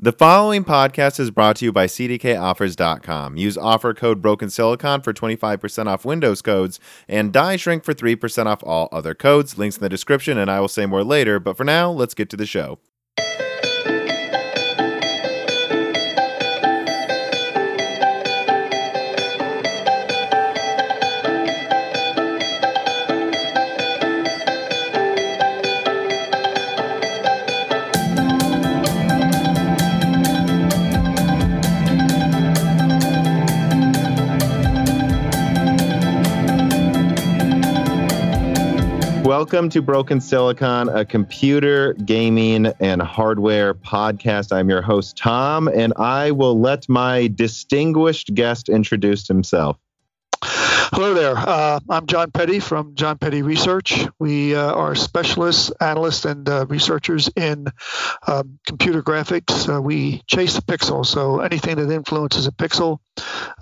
The following podcast is brought to you by CDKOffers.com. Use offer code Broken Silicon for 25% off Windows codes and Die Shrink for 3% off all other codes. Links in the description, and I will say more later. But for now, let's get to the show. Welcome to Broken Silicon, a computer, gaming, and hardware podcast. I'm your host, Tom, and I will let my distinguished guest introduce himself. Hello there. Uh, I'm John Petty from John Petty Research. We uh, are specialists, analysts, and uh, researchers in um, computer graphics. Uh, we chase the pixel, so anything that influences a pixel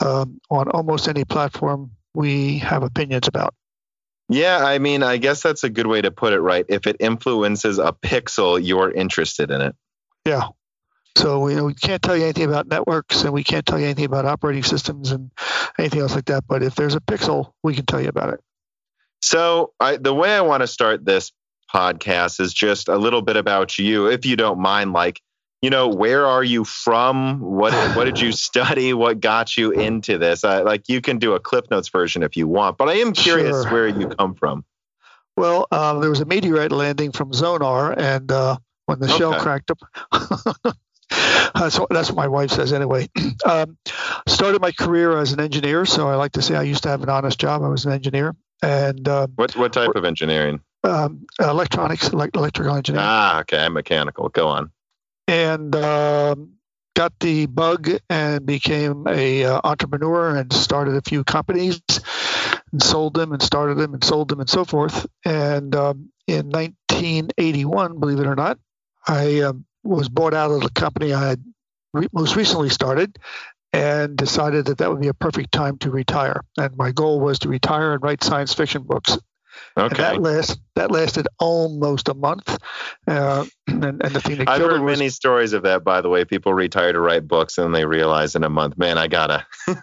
um, on almost any platform, we have opinions about. Yeah, I mean, I guess that's a good way to put it, right? If it influences a pixel, you're interested in it. Yeah. So you know, we can't tell you anything about networks, and we can't tell you anything about operating systems and anything else like that. But if there's a pixel, we can tell you about it. So I, the way I want to start this podcast is just a little bit about you, if you don't mind. Like, you know, where are you from? What what did you study? What got you into this? Uh, like, you can do a Cliff Notes version if you want, but I am curious sure. where you come from. Well, um, there was a meteorite landing from Zonar, and uh, when the okay. shell cracked up. that's, what, that's what my wife says anyway. Um, started my career as an engineer, so I like to say I used to have an honest job. I was an engineer, and uh, what what type of engineering? Um, electronics, electrical engineering. Ah, okay, mechanical. Go on and um, got the bug and became a uh, entrepreneur and started a few companies and sold them and started them and sold them and so forth. And um, in 1981, believe it or not, I um, was bought out of the company I had re- most recently started and decided that that would be a perfect time to retire. And my goal was to retire and write science fiction books. Okay. And that last that lasted almost a month. Uh, and, and, the thing that I've heard was, many stories of that. By the way, people retire to write books and they realize in a month, man, I gotta.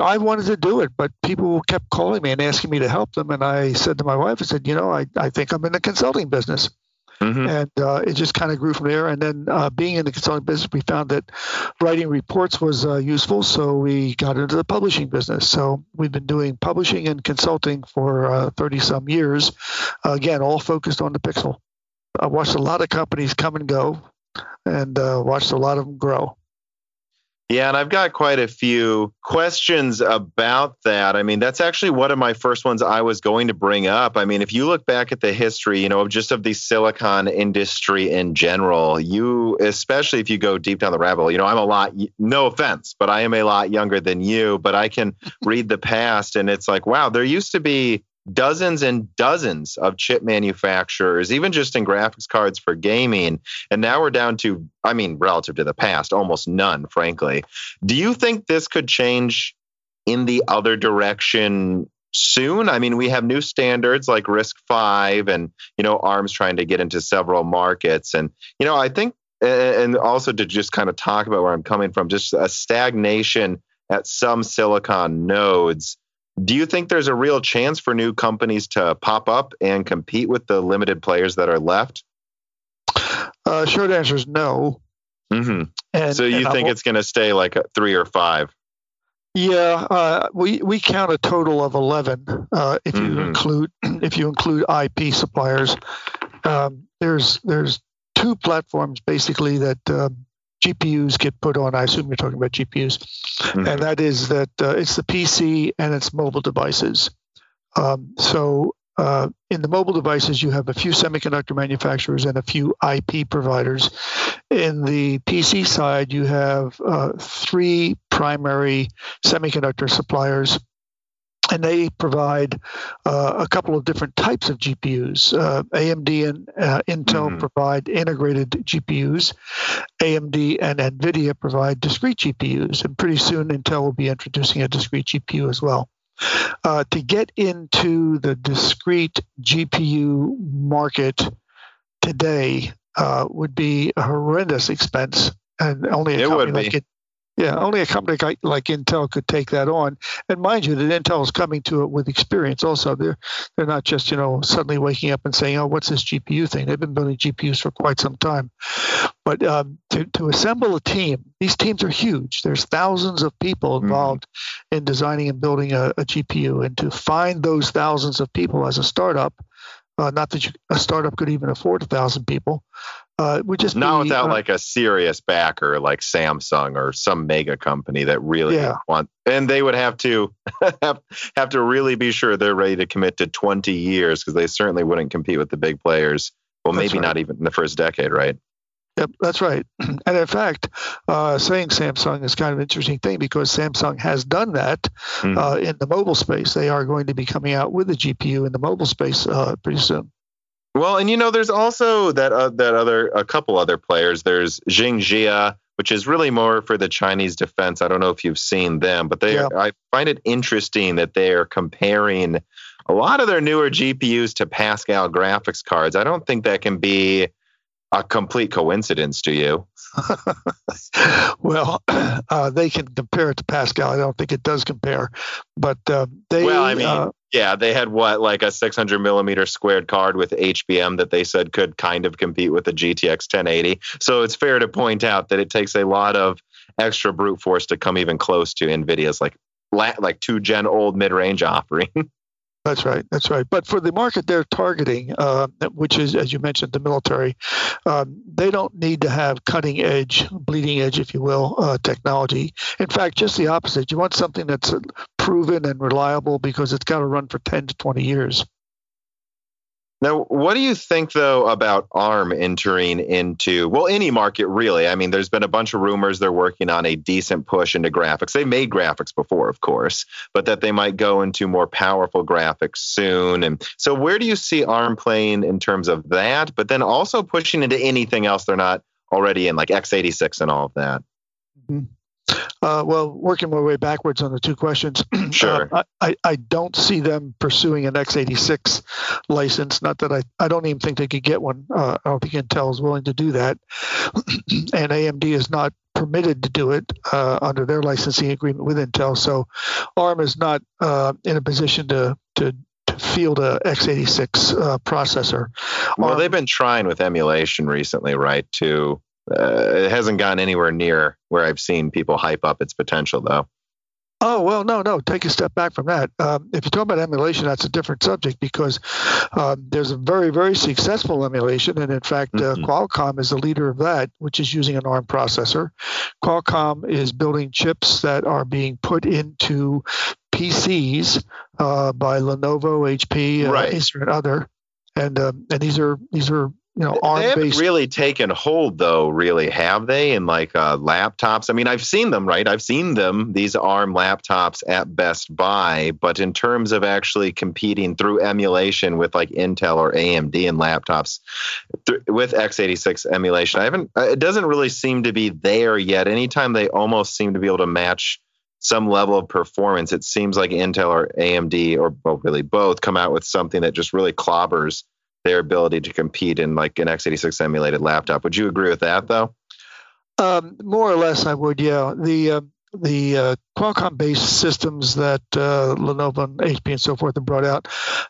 I wanted to do it, but people kept calling me and asking me to help them. And I said to my wife, I said, you know, I, I think I'm in the consulting business. Mm-hmm. And uh, it just kind of grew from there. And then uh, being in the consulting business, we found that writing reports was uh, useful. So we got into the publishing business. So we've been doing publishing and consulting for 30 uh, some years. again, all focused on the Pixel. I watched a lot of companies come and go and uh, watched a lot of them grow. Yeah, and I've got quite a few questions about that. I mean, that's actually one of my first ones I was going to bring up. I mean, if you look back at the history, you know, just of the silicon industry in general, you, especially if you go deep down the rabbit hole, you know, I'm a lot, no offense, but I am a lot younger than you, but I can read the past and it's like, wow, there used to be dozens and dozens of chip manufacturers, even just in graphics cards for gaming. And now we're down to, I mean, relative to the past, almost none, frankly. Do you think this could change in the other direction soon? I mean, we have new standards like Risk Five, and, you know, ARM's trying to get into several markets. And, you know, I think, and also to just kind of talk about where I'm coming from, just a stagnation at some silicon nodes do you think there's a real chance for new companies to pop up and compete with the limited players that are left? Uh, short answer is no. Mm-hmm. And, so you think I'm, it's going to stay like three or five? Yeah, uh, we we count a total of eleven uh, if you mm-hmm. include if you include IP suppliers. Um, there's there's two platforms basically that um, GPUs get put on. I assume you're talking about GPUs, mm-hmm. and that is that uh, it's the PC and it's mobile devices. Um, so uh, in the mobile devices, you have a few semiconductor manufacturers and a few IP providers. In the PC side, you have uh, three primary semiconductor suppliers and they provide uh, a couple of different types of GPUs. Uh, AMD and uh, Intel mm-hmm. provide integrated GPUs. AMD and NVIDIA provide discrete GPUs, and pretty soon Intel will be introducing a discrete GPU as well. Uh, to get into the discrete GPU market today, uh, would be a horrendous expense, and only a it company like it, yeah, only a company like, like Intel could take that on. And mind you, that Intel is coming to it with experience. Also, they're they're not just you know suddenly waking up and saying, "Oh, what's this GPU thing?" They've been building GPUs for quite some time. But um, to to assemble a team, these teams are huge. There's thousands of people Mm-hmm. involved in designing and building a, a GPU, and to find those thousands of people as a startup. Uh, not that you, a startup could even afford a thousand people. Uh, would just Not be, without uh, like a serious backer like Samsung or some mega company that really Yeah. want and they would have to have, have to really be sure they're ready to commit to 20 years because they certainly wouldn't compete with the big players. Well, That's maybe right. not even in the first decade, right? Yep, that's right. And in fact, uh, saying Samsung is kind of an interesting thing because Samsung has done that Mhm. uh, in the mobile space. They are going to be coming out with a GPU in the mobile space uh, pretty soon. Well, and you know, there's also that uh, that other a couple other players. There's Jingjia, which is really more for the Chinese defense. I don't know if you've seen them, but they Yeah. I find it interesting that they are comparing a lot of their newer GPUs to Pascal graphics cards. I don't think that can be a complete coincidence to you. well, uh, they can compare it to Pascal. I don't think it does compare, but uh, they. Well, I mean, uh, Yeah, they had what like a 600 millimeter squared card with HBM that they said could kind of compete with the GTX 1080. So it's fair to point out that it takes a lot of extra brute force to come even close to Nvidia's like like two gen old mid range offering. That's right. That's right. But for the market they're targeting, uh, which is, as you mentioned, the military, um, they don't need to have cutting edge, bleeding edge, if you will, uh, technology. In fact, just the opposite. You want something that's proven and reliable because it's got to run for 10 to 20 years. Now, what do you think though about ARM entering into well any market really? I mean, there's been a bunch of rumors they're working on a decent push into graphics. They made graphics before, of course, but that they might go into more powerful graphics soon. And so, where do you see ARM playing in terms of that? But then also pushing into anything else they're not already in, like x86 and all of that. Mm-hmm. Uh, well, working my way backwards on the two questions, Sure. uh, I, I, don't see them pursuing an x86 license. Not that I, I don't even think they could get one. Uh, I don't think Intel is willing to do that. and AMD is not permitted to do it uh, under their licensing agreement with Intel. So ARM is not uh, in a position to, to, to field a x86 uh, processor. Well, ARM they've been trying with emulation recently, right? To uh, it hasn't gone anywhere near where I've seen people hype up its potential, though. Oh well, no, no. Take a step back from that. Um, if you talk about emulation, that's a different subject because um, there's a very, very successful emulation, and in fact, Mhm. uh, Qualcomm is the leader of that, which is using an ARM processor. Qualcomm is building chips that are being put into PCs uh, by Lenovo, HP, uh, Right. Acer, and other, and um, and these are these are you know ARM they haven't really taken hold though really have they in like uh, laptops? I mean i've seen them right? I've seen them these arm laptops at best buy but in terms of actually competing through emulation with like intel or amd in laptops th- with x86 emulation i haven't uh, it doesn't really seem to be there yet. Anytime they almost seem to be able to match some level of performance it seems like intel or amd or well, really both come out with something that just really clobbers their ability to compete in like an x86 emulated laptop. Would you agree with that though? Um, more or less, I would. Yeah, the uh, the uh, Qualcomm-based systems that uh, Lenovo and HP and so forth have brought out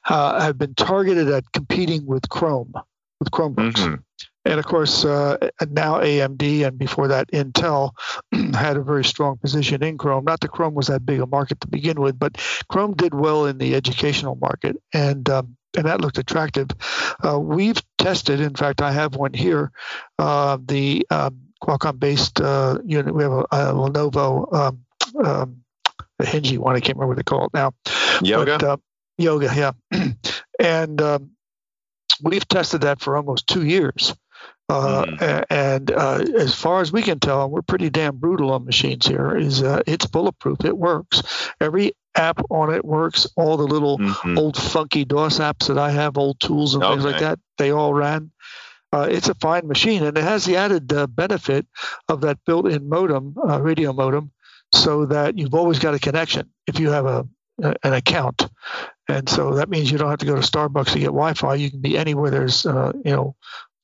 uh, have been targeted at competing with Chrome, with Chromebooks, Mhm. and of course uh, now AMD and before that Intel had a very strong position in Chrome. Not that Chrome was that big a market to begin with, but Chrome did well in the educational market, and um, and that looked attractive. Uh, we've tested. In fact, I have one here. Uh, the um, Qualcomm-based uh, unit. We have a, a Lenovo, um, um, a Hingy one. I can't remember what they call it now. Yoga? But, uh, yoga, yeah. and um, we've tested that for almost two years. Uh, a- And uh, as far as we can tell, and we're pretty damn brutal on machines here, is uh, it's bulletproof. It works. Every app on it works. All the little Mhm. old funky DOS apps that I have, old tools and things like that, they all ran. Uh, it's a fine machine, and it has the added uh, benefit of that built-in modem, uh, radio modem, so that you've always got a connection if you have a, a an account, and so that means you don't have to go to Starbucks to get Wi-Fi. You can be anywhere there's uh, you know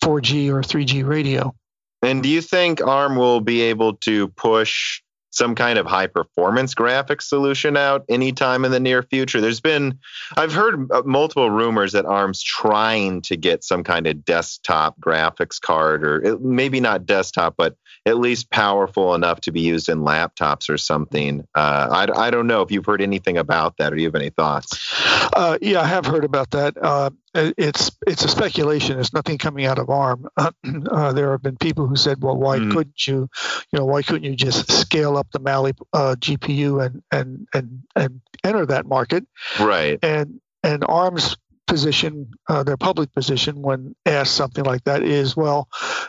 4G or 3G radio. And do you think ARM will be able to push some kind of high performance graphics solution out anytime in the near future. There's been, I've heard uh, multiple rumors that ARM's trying to get some kind of desktop graphics card, or maybe not desktop, but at least powerful enough to be used in laptops or something. Uh, I, I don't know if you've heard anything about that or do you have any thoughts? Uh, yeah, I have heard about that. Uh, it's it's a speculation. There's nothing coming out of ARM. Uh, there have been people who said, "Well, why mm. couldn't you, you know, why couldn't you just scale up the Mali uh, GPU and and and and enter that market?" Right. And and ARM's position, uh, their public position, when asked something like that, is, "Well,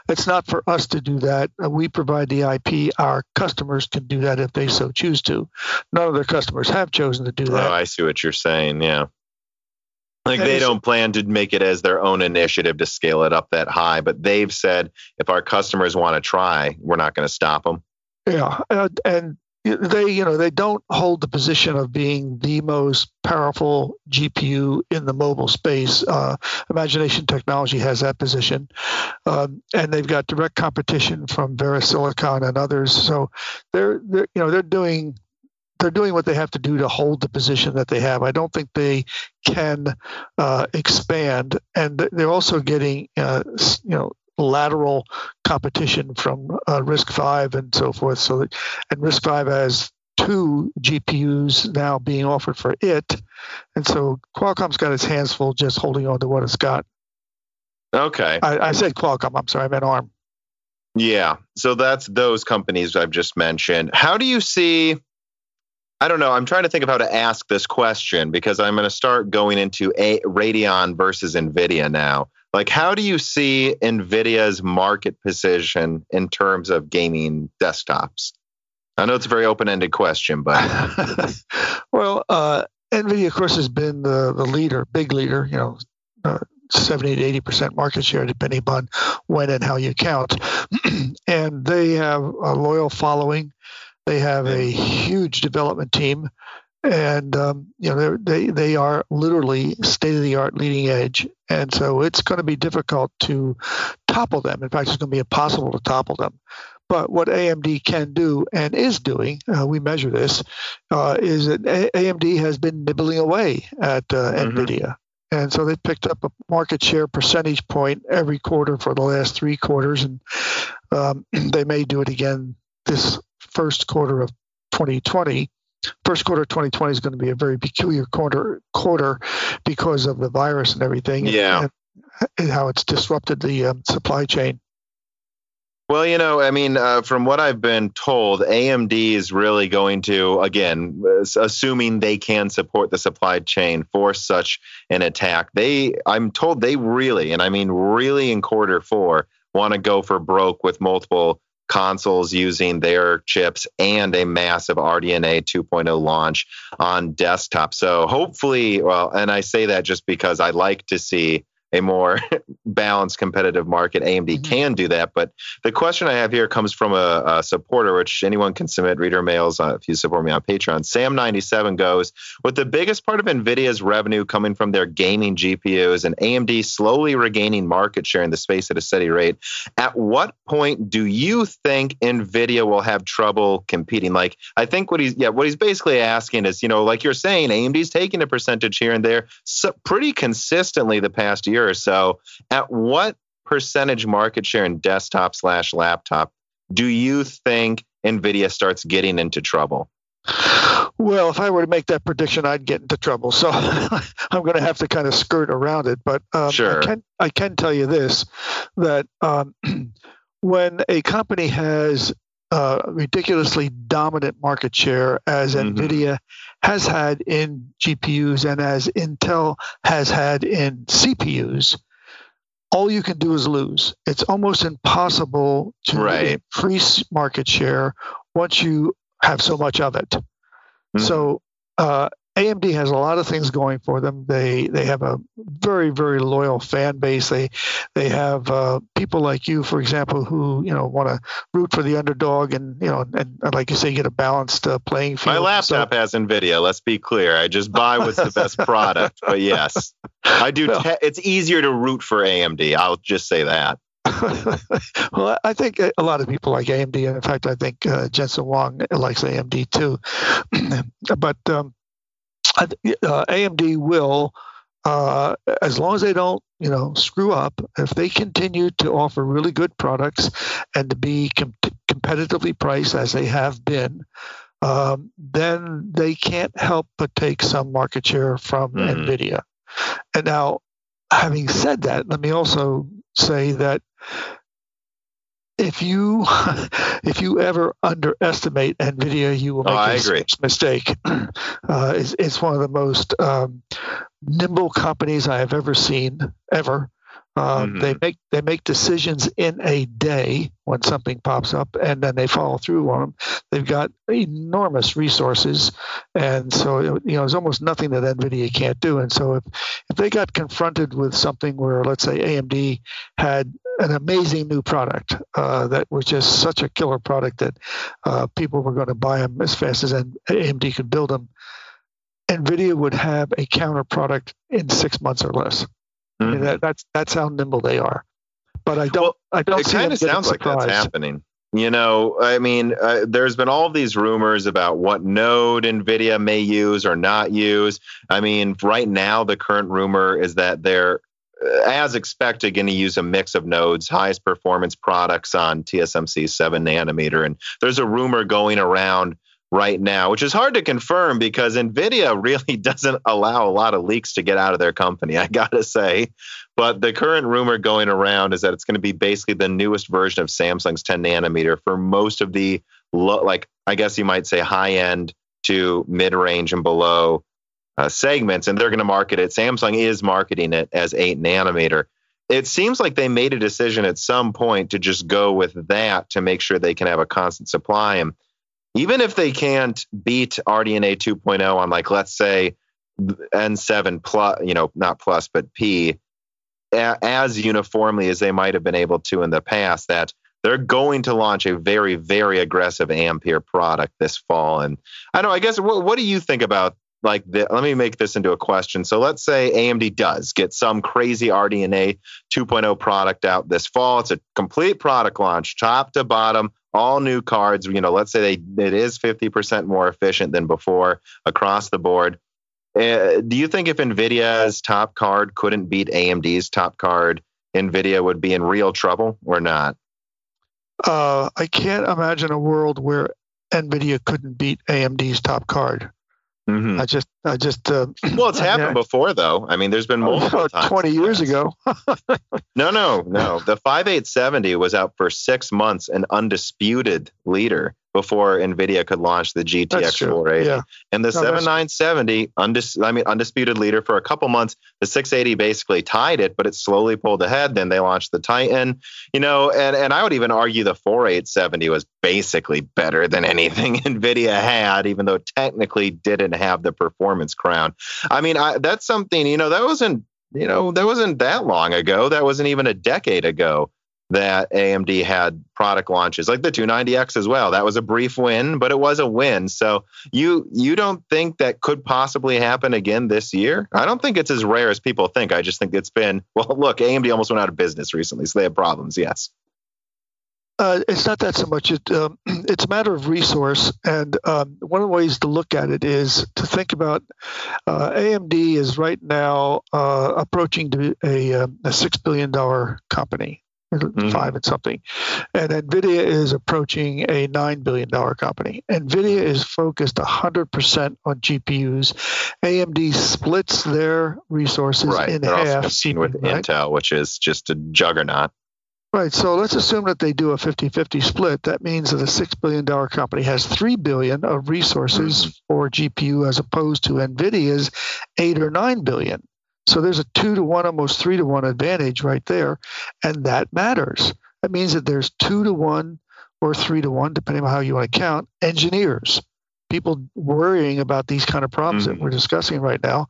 it's not for us to do that. Uh, we provide the IP. Our customers can do that if they so choose to. None of their customers have chosen to do that." Oh, I see what you're saying. Yeah. Like they don't plan to make it as their own initiative to scale it up that high, but they've said if our customers want to try, we're not going to stop them. Yeah, uh, and they you know they don't hold the position of being the most powerful GPU in the mobile space. Uh, Imagination Technology has that position, um, and they've got direct competition from VeriSilicon and others. So they're, they're you know they're doing they're doing what they have to do to hold the position that they have. I don't think they can uh, expand, and they're also getting uh, you know lateral competition from uh, RISC-V and so forth. So that, and RISC-V has two GPUs now being offered for it, and so Qualcomm's got its hands full just holding on to what it's got. Okay. I, I said Qualcomm. I'm sorry, I meant ARM. Yeah. So that's those companies I've just mentioned. How do you see? I don't know. I'm trying to think of how to ask this question because I'm going to start going into a Radeon versus Nvidia now. Like, how do you see Nvidia's market position in terms of gaming desktops? I know it's a very open-ended question, but well, uh, Nvidia, of course, has been the the leader, big leader. You know, uh, 70 to 80 percent market share, depending upon when and how you count. and they have a loyal following. They have a huge development team, and um, you know they they are literally state of the art, leading edge, and so it's going to be difficult to topple them. In fact, it's going to be impossible to topple them. But what AMD can do and is doing, uh, we measure this, uh, is that a- AMD has been nibbling away at uh, mm-hmm. NVIDIA. And so they picked up a market share percentage point every quarter for the last three quarters, and um, they may do it again this first quarter of 2020. First quarter of 2020 is going to be a very peculiar quarter quarter because of the virus and everything. Yeah. And, and how it's disrupted the um, supply chain. Well, you know, I mean, uh, from what I've been told, AMD is really going to, again, assuming they can support the supply chain for such an attack. They, I'm told, they really, and I mean, really, in quarter four, want to go for broke with multiple consoles using their chips and a massive RDNA 2.0 launch on desktop. So hopefully, well, and I say that just because I like to see a more balanced competitive market, AMD mm-hmm. can do that. But the question I have here comes from a, a supporter, which anyone can submit reader mails uh, if you support me on Patreon. Sam97 goes, with the biggest part of NVIDIA's revenue coming from their gaming GPUs and AMD slowly regaining market share in the space at a steady rate, at what point do you think NVIDIA will have trouble competing? Like, I think what he's, yeah, what he's basically asking is, you know, like you're saying, AMD's taking a percentage here and there so pretty consistently the past year so. At what percentage market share in desktop slash laptop do you think NVIDIA starts getting into trouble? Well, if I were to make that prediction, I'd get into trouble. So I'm going to have to kind of skirt around it. But um, sure. I, can, I can tell you this that um, when a company has uh, ridiculously dominant market share as mm-hmm. NVIDIA has had in GPUs and as Intel has had in CPUs, all you can do is lose. It's almost impossible to right. increase market share once you have so much of it. Mm-hmm. So uh, AMD has a lot of things going for them. They they have a very very loyal fan base. They they have uh, people like you, for example, who you know want to root for the underdog and you know and, and like you say get a balanced uh, playing field. My laptop so, has Nvidia. Let's be clear. I just buy what's the best product. But yes, I do. Te- it's easier to root for AMD. I'll just say that. well, I think a lot of people like AMD. In fact, I think uh, Jensen Huang likes AMD too. but um, uh, AMD will, uh, as long as they don't, you know, screw up, if they continue to offer really good products and to be com- competitively priced as they have been, um, then they can't help but take some market share from mm. NVIDIA. And now, having said that, let me also say that if you if you ever underestimate NVIDIA, you will oh, make oh, a mistake. Uh, it's, it's, one of the most um, nimble companies I have ever seen ever. Um, mm-hmm. They make they make decisions in a day when something pops up, and then they follow through on them. They've got enormous resources, and so you know there's almost nothing that NVIDIA can't do. And so if if they got confronted with something where, let's say, AMD had an amazing new product uh, that was just such a killer product that uh, people were going to buy them as fast as AMD could build them, NVIDIA would have a counter product in six months or less. Mm-hmm. I mean, that, that's that's how nimble they are. But I don't. Well, I don't. It kind of sounds like that's happening. You know, I mean, uh, there's been all these rumors about what node NVIDIA may use or not use. I mean, right now, the current rumor is that they're, uh, as expected, going to use a mix of nodes, highest performance products on TSMC 7 nanometer. And there's a rumor going around right now, which is hard to confirm because NVIDIA really doesn't allow a lot of leaks to get out of their company, I gotta say. But the current rumor going around is that it's going to be basically the newest version of Samsung's 10 nanometer for most of the, like, I guess you might say high end to mid range and below uh, segments. And they're to market it. Samsung is marketing it as 8 nanometer. It seems like they made a decision at some point to just go with that to make sure they can have a constant supply. And even if they can't beat RDNA 2.0 on like let's say N7 plus, you know, not plus but P as uniformly as they might have been able to in the past that they're going to launch a very very aggressive ampere product this fall and I don't know I guess what, what do you think about like the, let me make this into a question. So let's say AMD does get some crazy RDNA 2.0 product out this fall. It's a complete product launch, top to bottom, all new cards. You know, let's say they it is 50% more efficient than before across the board. Uh, do you think if NVIDIA's top card couldn't beat AMD's top card, NVIDIA would be in real trouble or not? Uh, I can't imagine a world where NVIDIA couldn't beat AMD's top card. Mm-hmm. I just, I just. Uh, well, it's happened I, before, though. I mean, there's been multiple times. Twenty years ago. no, no, no. The 5870 was out for six months, an undisputed leader before Nvidia could launch the GTX 480. Yeah. And the no, 7970, undis- I mean, undisputed leader for a couple months. The 680 basically tied it, but it slowly pulled ahead. Then they launched the Titan, you know, and, and I would even argue the 4870 was basically better than anything Nvidia had, even though technically didn't have the performance crown. I mean, I, that's something, you know, that wasn't, you know, that wasn't that long ago. That wasn't even a decade ago that AMD had product launches like the 290X as well. That was a brief win, but it was a win. So you you don't think that could possibly happen again this year? I don't think it's as rare as people think. I just think it's been well. Look, AMD almost went out of business recently, so they have problems. Yes. Uh, it's not that so much. It, um, it's a matter of resource, and um, one of the ways to look at it is to think about uh, AMD is right now uh, approaching a, um, a six billion dollar company mm-hmm. five and something. And NVIDIA is approaching a $9 billion company. NVIDIA is focused 100% on GPUs. AMD splits their resources right. in They're half. Also with right? Intel, which is just a juggernaut. Right. So let's assume that they do a 50-50 split. That means that a six billion dollar company has three billion of resources mm-hmm. for GPU as opposed to NVIDIA's eight or nine billion. So there's a two to one, almost three to one advantage right there. And that matters. That means that there's two to one or three to one, depending on how you want to count, engineers, people worrying about these kind of problems mm-hmm. that we're discussing right now.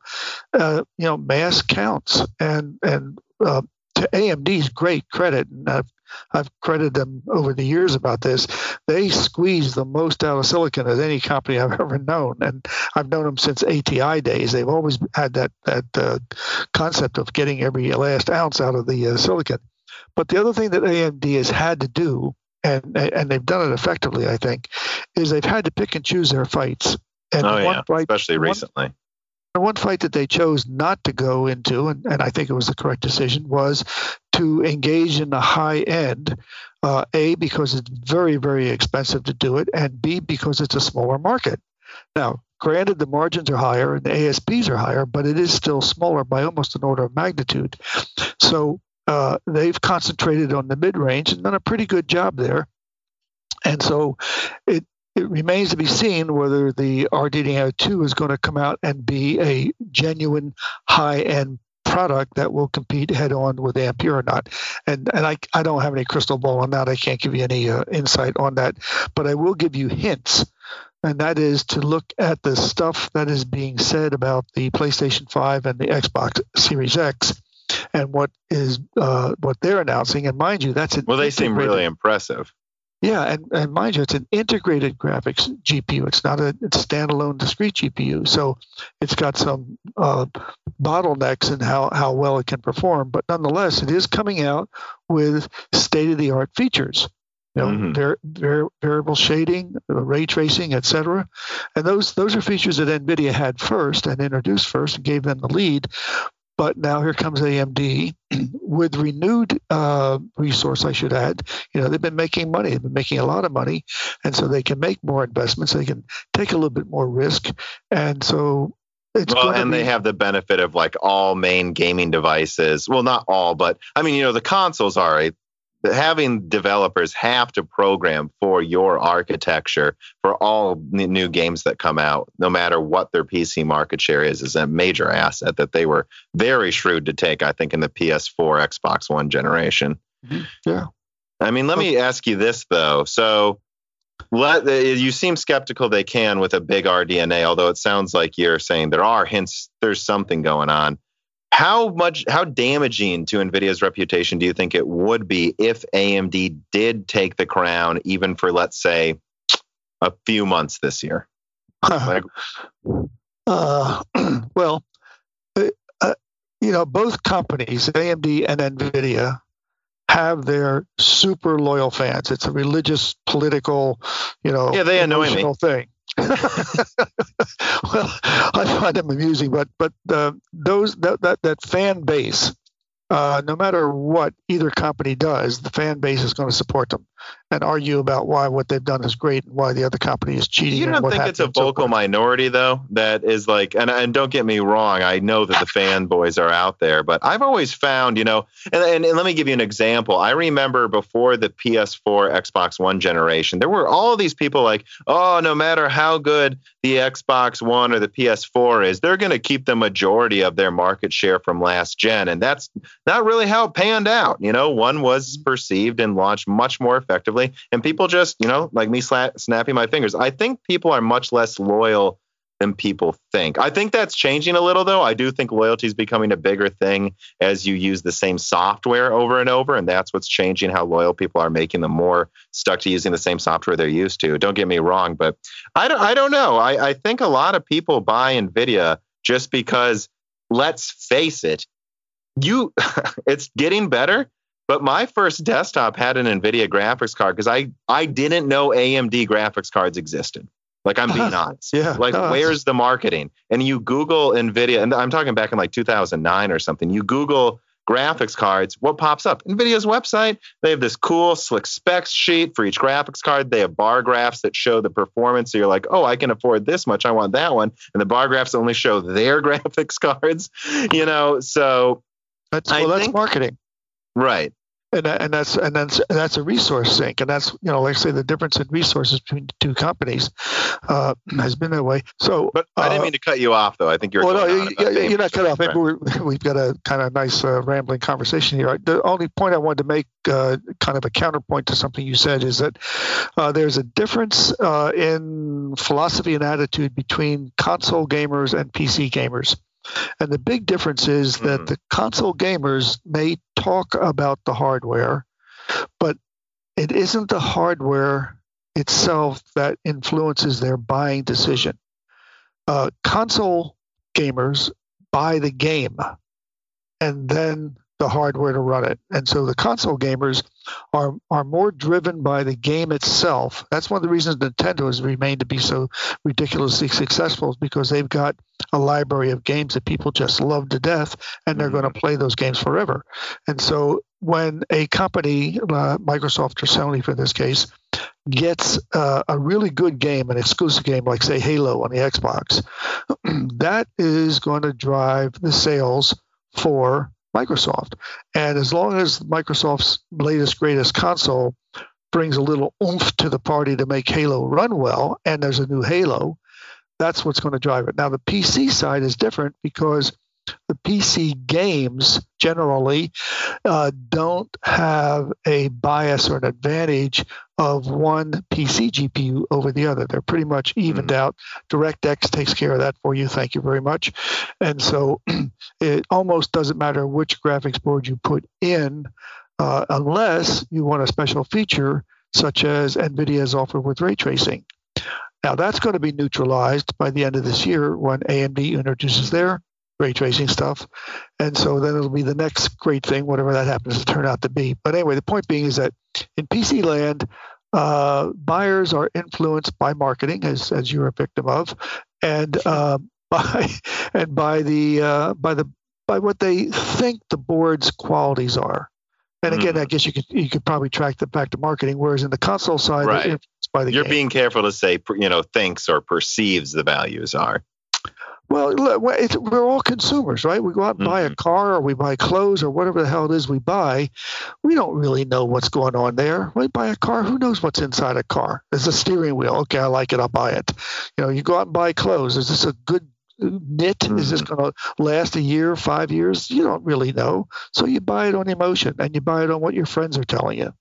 Uh, you know, mass counts. And, and uh, to AMD's great credit, and I've I've credited them over the years about this. They squeeze the most out of silicon as any company I've ever known, and I've known them since ATI days. They've always had that that uh, concept of getting every last ounce out of the uh, silicon. But the other thing that AMD has had to do, and and they've done it effectively, I think, is they've had to pick and choose their fights. And oh yeah, fight, especially one, recently. One fight that they chose not to go into, and, and I think it was the correct decision, was to engage in the high end. Uh, a because it's very very expensive to do it, and B because it's a smaller market. Now, granted, the margins are higher and the ASPs are higher, but it is still smaller by almost an order of magnitude. So uh, they've concentrated on the mid range and done a pretty good job there. And so it it remains to be seen whether the RDNA 2 is going to come out and be a genuine high end product that will compete head on with Ampere or not. And and I, I don't have any crystal ball on that. I can't give you any uh, insight on that, but I will give you hints. And that is to look at the stuff that is being said about the PlayStation 5 and the Xbox Series X and what is uh, what they're announcing. And mind you, that's well, they seem really impressive. Yeah, and, and mind you, it's an integrated graphics GPU. It's not a standalone discrete GPU. So it's got some uh, bottlenecks in how, how well it can perform. But nonetheless, it is coming out with state of the art features. You know, mm-hmm. var- var- variable shading, uh, ray tracing, etc. And those those are features that NVIDIA had first and introduced first and gave them the lead. But now here comes AMD with renewed uh, resource, I should add. You know, they've been making money, they've been making a lot of money, and so they can make more investments, they can take a little bit more risk. And so it's well, and be, they have the benefit of like all main gaming devices. Well, not all, but I mean, you know, the consoles are a having developers have to program for your architecture for all new games that come out, no matter what their PC market share is, is a major asset that they were very shrewd to take, I think, in the PS4, Xbox One generation. Mm-hmm. Yeah. I mean, let me ask you this, though. So, let, you seem skeptical they can with a big RDNA, although it sounds like you're saying there are hints, there's something going on. How much, how damaging to NVIDIA's reputation do you think it would be if AMD did take the crown, even for, let's say, a few months this year? like, uh, well, uh, uh, you know, both companies, AMD and NVIDIA, have their super loyal fans. It's a religious, political, you know, yeah, they annoy me. thing. well, I find them amusing, but but uh, those that, that that fan base uh, no matter what either company does, the fan base is going to support them and argue about why what they've done is great and why the other company is cheating. You don't think it's a vocal so minority though that is like, and and don't get me wrong, I know that the fanboys are out there, but I've always found, you know, and, and, and let me give you an example. I remember before the PS4, Xbox One generation, there were all these people like, oh, no matter how good the Xbox One or the PS4 is, they're going to keep the majority of their market share from last gen, and that's not really how it panned out. You know, one was perceived and launched much more effectively, and people just, you know, like me sla- snapping my fingers. I think people are much less loyal than people think. I think that's changing a little, though. I do think loyalty is becoming a bigger thing as you use the same software over and over, and that's what's changing how loyal people are, making them more stuck to using the same software they're used to. Don't get me wrong, but I don't, I don't know. I, I think a lot of people buy NVIDIA just because, let's face it, you it's getting better but my first desktop had an nvidia graphics card because i i didn't know amd graphics cards existed. Like i'm being honest. Yeah like where's the marketing? And you google nvidia and i'm talking back in like 2009 or something you google graphics cards what pops up? Nvidia's website. They have this cool slick specs sheet for each graphics card. They have bar graphs that show the performance. So you're like oh i can afford this much. I want that one. And the bar graphs only show their graphics cards you know? So that's well, that's think, marketing, right? And and that's and that's and that's a resource sink, and that's you know, like I say, the difference in resources between the two companies uh, has been that way. So, but I didn't uh, mean to cut you off, though. I think you're. Well, no, you, you're not cut off. Maybe we have got a kind of nice uh, rambling conversation here. The only point I wanted to make, uh, kind of a counterpoint to something you said, is that uh, there's a difference uh, in philosophy and attitude between console gamers and PC gamers. And the big difference is that mm-hmm. the console gamers may talk about the hardware, but it isn't the hardware itself that influences their buying decision. Uh, console gamers buy the game, and then the the hardware to run it. And so the console gamers are are more driven by the game itself. That's one of the reasons Nintendo has remained to be so ridiculously successful is because they've got a library of games that people just love to death and they're going to play those games forever. And so when a company, uh, Microsoft or Sony for this case, gets uh, a really good game, an exclusive game like, say, Halo on the Xbox, that is going to drive the sales for Microsoft. And as long as Microsoft's latest, greatest console brings a little oomph to the party to make Halo run well, and there's a new Halo, that's what's going to drive it. Now, the PC side is different because the PC games generally uh, don't have a bias or an advantage of one PC GPU over the other. They're pretty much evened mm-hmm. out. DirectX takes care of that for you. Thank you very much. And so it almost doesn't matter which graphics board you put in, uh, unless you want a special feature such as NVIDIA's offer with ray tracing. Now, that's going to be neutralized by the end of this year when AMD introduces their ray tracing stuff. And so then it'll be the next great thing, whatever that happens to turn out to be. But anyway, the point being is that in PC land, uh, buyers are influenced by marketing, as, as you're a victim of, and uh, by and by the uh, by the by what they think the board's qualities are. And again, mm. I guess you could you could probably track that back to marketing. Whereas in the console side, right. by the you're game. being careful to say you know thinks or perceives the values are. Well, we're all consumers, right? We go out and mm-hmm. buy a mm-hmm. car or we buy clothes or whatever the hell it is we buy. We don't really know what's going on there. We buy a car, who knows what's inside a car? There's a steering wheel. Okay, I like it, I'll buy it. You know, you go out and buy clothes. Is this a good knit? Mm-hmm. Is this mm-hmm. going to last a year, five years? You don't really know. So you buy it on emotion and you buy it on what your friends are telling you.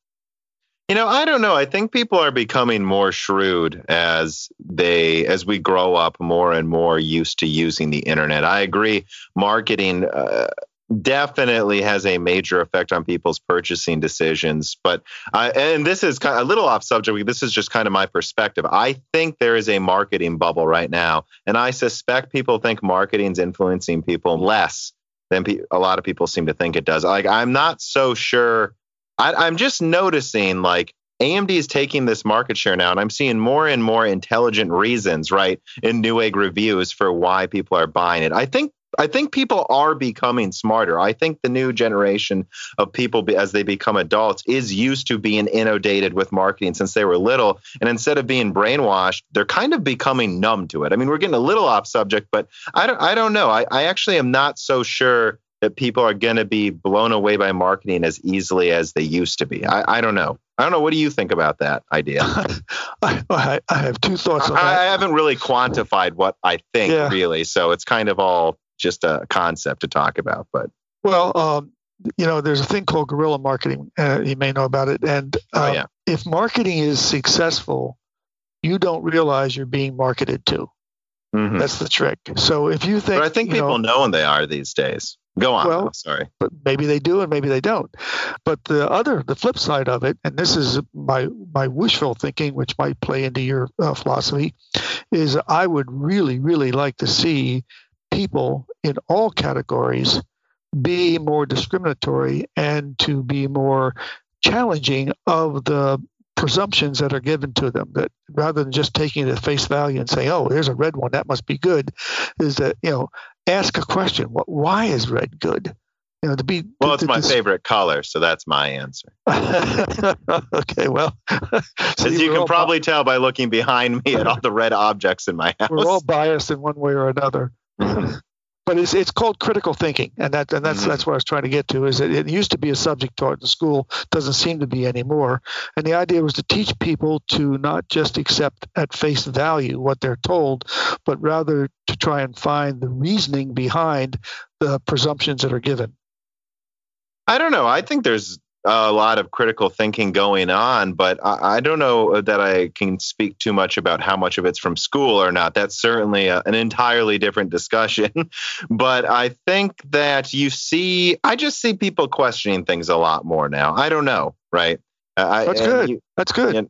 You know, I don't know. I think people are becoming more shrewd as they as we grow up more and more used to using the internet. I agree. Marketing uh, definitely has a major effect on people's purchasing decisions. But I, and this is kind of a little off subject. This is just kind of my perspective. I think there is a marketing bubble right now, and I suspect people think marketing's influencing people less than pe- a lot of people seem to think it does. Like I'm not so sure I, am just noticing like AMD is taking this market share now, and I'm seeing more and more intelligent reasons, right, in Newegg reviews for why people are buying it. I think I think people are becoming smarter. I think the new generation of people, as they become adults, is used to being inundated with marketing since they were little. And instead of being brainwashed, they're kind of becoming numb to it. I mean, we're getting a little off subject, but I don't, I don't know. I, I actually am not so sure that people are going to be blown away by marketing as easily as they used to be. I, I don't know. I don't know. What do you think about that idea? I, I, have two thoughts on I, that. I haven't really quantified what I think, yeah. really. So it's kind of all just a concept to talk about. But well, um, you know, there's a thing called guerrilla marketing. Uh, you may know about it. And uh, oh, yeah. if marketing is successful, you don't realize you're being marketed to. Mm-hmm. That's the trick. So if you think, but I think people know, know they are these days. Go on. Well, sorry. But maybe they do and maybe they don't. But the other, the flip side of it, and this is my my wishful thinking, which might play into your uh, philosophy, is I would really, really like to see people in all categories be more discriminatory and to be more challenging of the presumptions that are given to them that rather than just taking it at face value and saying oh there's a red one that must be good is that you know ask a question. What? Why is red good? You know, to be. Well, to, it's to, my to, favorite color, so that's my answer. okay, well, as you can probably tell by looking behind me at all the red objects in my house, we're all biased in one way or another. But it's it's called critical thinking, and that and that's mm-hmm. that's what I was trying to get to. Is that it used to be a subject taught in school, doesn't seem to be anymore. And the idea was to teach people to not just accept at face value what they're told, but rather to try and find the reasoning behind the presumptions that are given. I don't know. I think there's a lot of critical thinking going on, but I, I, don't know that I can speak too much about how much of it's from school or not. That's certainly a, an entirely different discussion. but I think that you see, I just see people questioning things a lot more now. I don't know, right? I, That's good. You, That's good. And,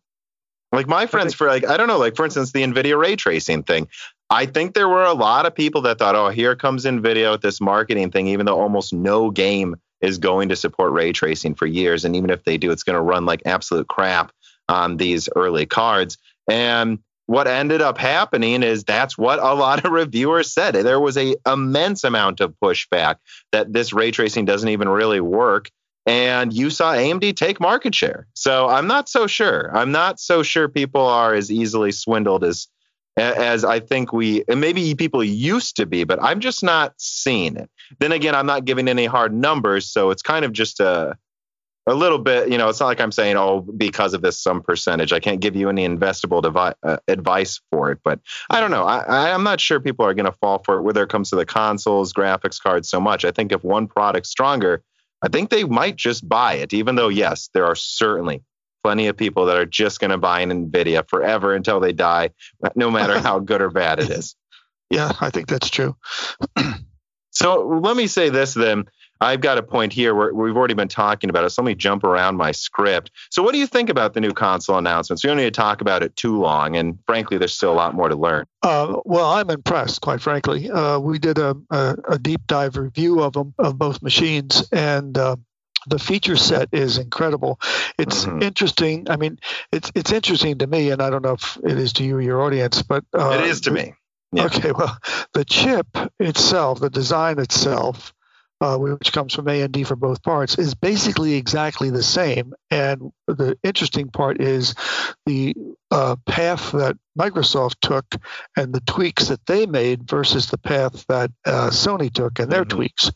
like my friends, for like, I don't know, like for instance, the NVIDIA ray tracing thing. I think there were a lot of people that thought, oh, here comes NVIDIA with this marketing thing, even though almost no game is going to support ray tracing for years. And even if they do, it's going to run like absolute crap on these early cards. And what ended up happening is that's what a lot of reviewers said. There was a immense amount of pushback that this ray tracing doesn't even really work. And you saw AMD take market share. So I'm not so sure. I'm not so sure people are as easily swindled as as I think we and maybe people used to be, but I'm just not seeing it. Then again, I'm not giving any hard numbers, so it's kind of just a a little bit, you know, it's not like I'm saying, oh, because of this, some percentage. I can't give you any investable devi- uh, advice for it, but I don't know. I, I'm not sure people are going to fall for it, whether it comes to the consoles, graphics cards, so much. I think if one product's stronger, I think they might just buy it, even though, yes, there are certainly plenty of people that are just going to buy an NVIDIA forever until they die, no matter how good or bad it is. Yeah, I think that's true. so let me say this then. I've got a point here where we've already been talking about it. So let me jump around my script. So, what do you think about the new console announcements? We don't need to talk about it too long, and frankly, there's still a lot more to learn. Uh, well, I'm impressed, quite frankly. Uh, we did a, a, a, deep dive review of them of both machines, and uh, the feature set is incredible. It's mm-hmm. interesting. I mean, it's it's interesting to me, and I don't know if it is to you or your audience, but uh, it is to me. Yeah. Okay, well, the chip itself, the design itself, uh, which comes from AMD for both parts, is basically exactly the same. And the interesting part is the uh, path that Microsoft took and the tweaks that they made versus the path that uh, Sony took and their mm-hmm. tweaks.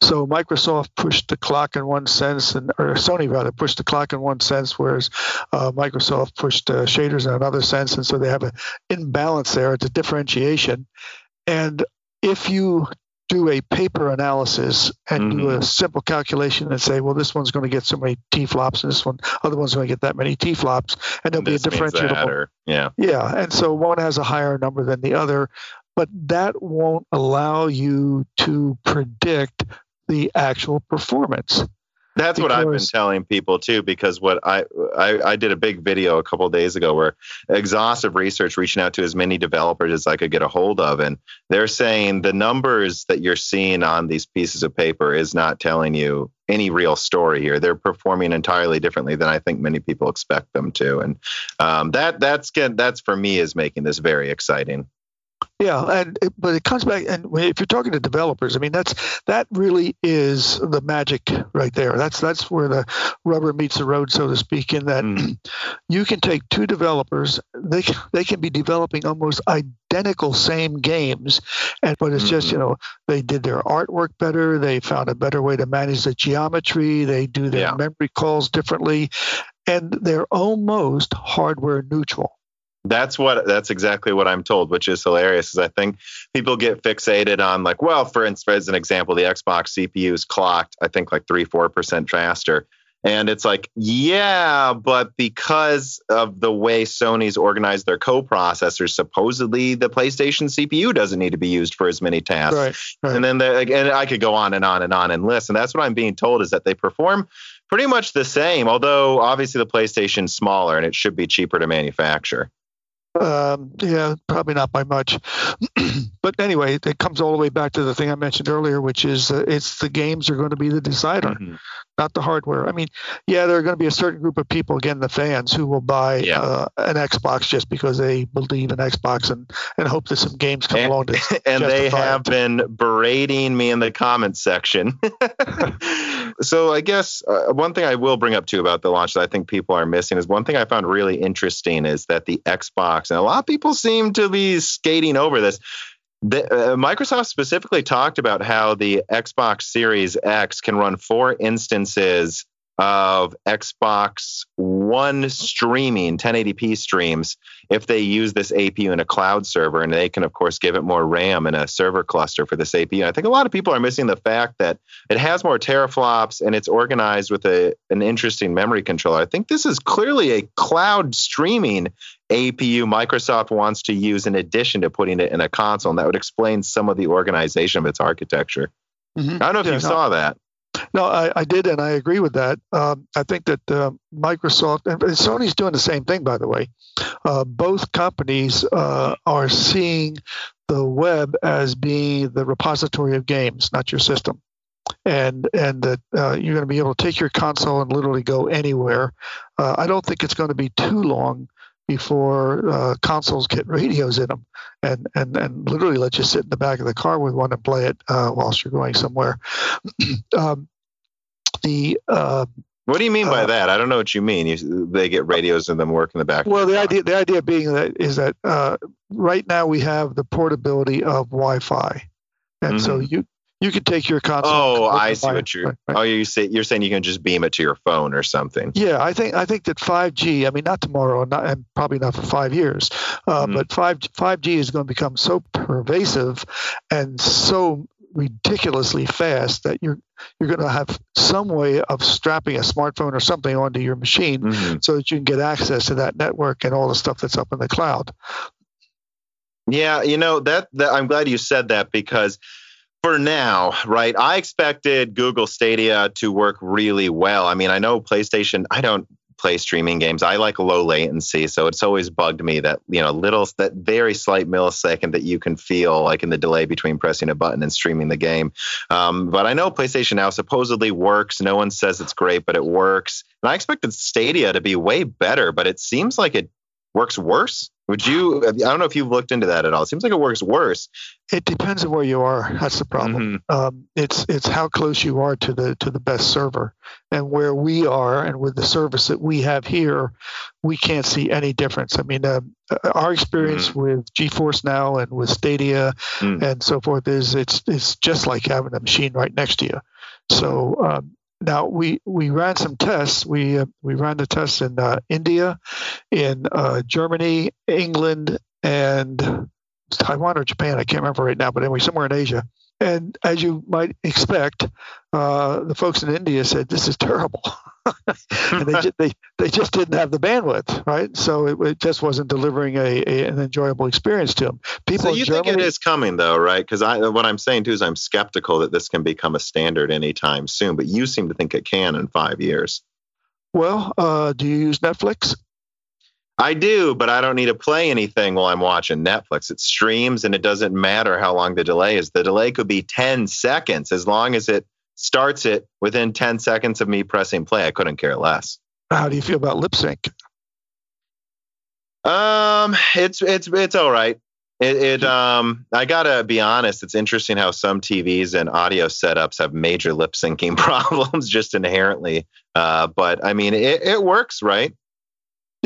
So Microsoft pushed the clock in one sense, and or Sony rather pushed the clock in one sense, whereas uh, Microsoft pushed uh, shaders in another sense, and so they have an imbalance there. It's a differentiation. And if you do a paper analysis and mm-hmm. do a mm-hmm. simple calculation and say, well, this one's going to get so many T flops, and this one, other one's going to get that many T flops, and there'll this be a differentiable. yeah. Yeah. And so one has a higher number than the other, but that won't allow you to predict the actual performance. That's what I've been telling people too, because what I, I, I did a big video a couple days ago where exhaustive research reaching out to as many developers as I could get a hold of, and they're saying the numbers that you're seeing on these pieces of paper is not telling you any real story here. They're performing entirely differently than I think many people expect them to, and um, that that's that's for me is making this very exciting. Yeah, and but it comes back, and if you're talking to developers, I mean that's that really is the magic right there. That's that's where the rubber meets the road, so to speak. In that mm. you can take two developers, they they can be developing almost identical same games, and but it's mm-hmm. just you know they did their artwork better, they found a better way to manage the geometry, they do their yeah. memory calls differently, and they're almost hardware neutral that's what that's exactly what i'm told which is hilarious is i think people get fixated on like well for instance as an example the xbox cpu is clocked i think like 3 4% faster. And it's like yeah but because of the way sony's organized their co-processors supposedly the playstation cpu doesn't need to be used for as many tasks. Right, right. and then and i could go on and on and on and list. And that's what i'm being told is that they perform pretty much the same although obviously the playstation's smaller and it should be cheaper to manufacture um, yeah, probably not by much. but anyway, it comes all the way back to the thing I mentioned earlier, which is uh, it's the games are going to be the decider, mm-hmm. Not the hardware. I mean, yeah, there are going to be a certain group of people, again, the fans, who will buy yeah. uh, an Xbox just because they believe in Xbox and, and hope that some games come and, along to And they have it. been berating me in the comments section. so I guess uh, one thing I will bring up too about the launch that I think people are missing is one thing I found really interesting is that the Xbox and a lot of people seem to be skating over this. The, uh, Microsoft specifically talked about how the Xbox Series X can run four instances of Xbox One streaming 1080p streams if they use this APU in a cloud server, and they can, of course, give it more RAM in a server cluster for this APU. I think a lot of people are missing the fact that it has more teraflops and it's organized with a, an interesting memory controller. I think this is clearly a cloud streaming APU Microsoft wants to use in addition to putting it in a console, and that would explain some of the organization of its architecture. Mm-hmm. I don't know if yeah, you saw that. No, I, I, did, and I agree with that. Um, I think that uh, Microsoft and Sony's doing the same thing, by the way. Uh, both companies uh, are seeing the web as being the repository of games, not your system. and and that uh, you're going to be able to take your console and literally go anywhere. Uh, I don't think it's going to be too long before uh, consoles get radios in them and, and, and literally let you sit in the back of the car with one and play it uh, whilst you're going somewhere. um, the uh, what do you mean by uh, that? I don't know what you mean. You, they get radios in them work in the back. Well, the idea the idea being that is that uh, right now we have the portability of Wi-Fi, and mm-hmm. so you you could take your console. Oh, I see what you're. Right, right. Oh, you say you're saying you can just beam it to your phone or something. Yeah, I think I think that 5G. I mean, not tomorrow, not, and probably not for five years, uh, mm-hmm. but 5 5G is going to become so pervasive and so ridiculously fast that you're you're going to have some way of strapping a smartphone or something onto your machine mm-hmm. so that you can get access to that network and all the stuff that's up in the cloud. Yeah, you know that, that I'm glad you said that because for now, right? I expected Google Stadia to work really well. I mean, I know PlayStation, I don't play streaming games. I like low latency, so it's always bugged me that, you know, little that very slight millisecond that you can feel like in the delay between pressing a button and streaming the game. Um, but I know PlayStation now supposedly works. No one says it's great, but it works. And I expected Stadia to be way better, but it seems like it works worse. Would you? I don't know if you've looked into that at all. It seems like it works worse. It depends on where you are. That's the problem. Mm-hmm. Um, it's it's how close you are to the to the best server, and where we are, and with the service that we have here, we can't see any difference. I mean, uh, our experience mm-hmm. with GeForce Now and with Stadia mm. and so forth is it's it's just like having a machine right next to you. So um, now we we ran some tests. We uh, we ran the tests in uh, India, in uh, Germany, England, and Taiwan or Japan. I can't remember right now, but anyway, somewhere in Asia. And as you might expect, uh, the folks in India said, "This is terrible," and they, they they just didn't have the bandwidth, right? So it, it just wasn't delivering a, a, an enjoyable experience to them. People, so you Germany, think it is coming, though, right? Because I what I'm saying too is I'm skeptical that this can become a standard anytime soon. But you seem to think it can in five years. Well, uh, do you use Netflix? I do, but I don't need to play anything while I'm watching Netflix. It streams and it doesn't matter how long the delay is. The delay could be 10 seconds as long as it starts it within 10 seconds of me pressing play. I couldn't care less. How do you feel about lip sync? Um, it's it's it's all right. It, it um I gotta be honest, it's interesting how some TVs and audio setups have major lip syncing problems just inherently. Uh, but I mean it, it works, right?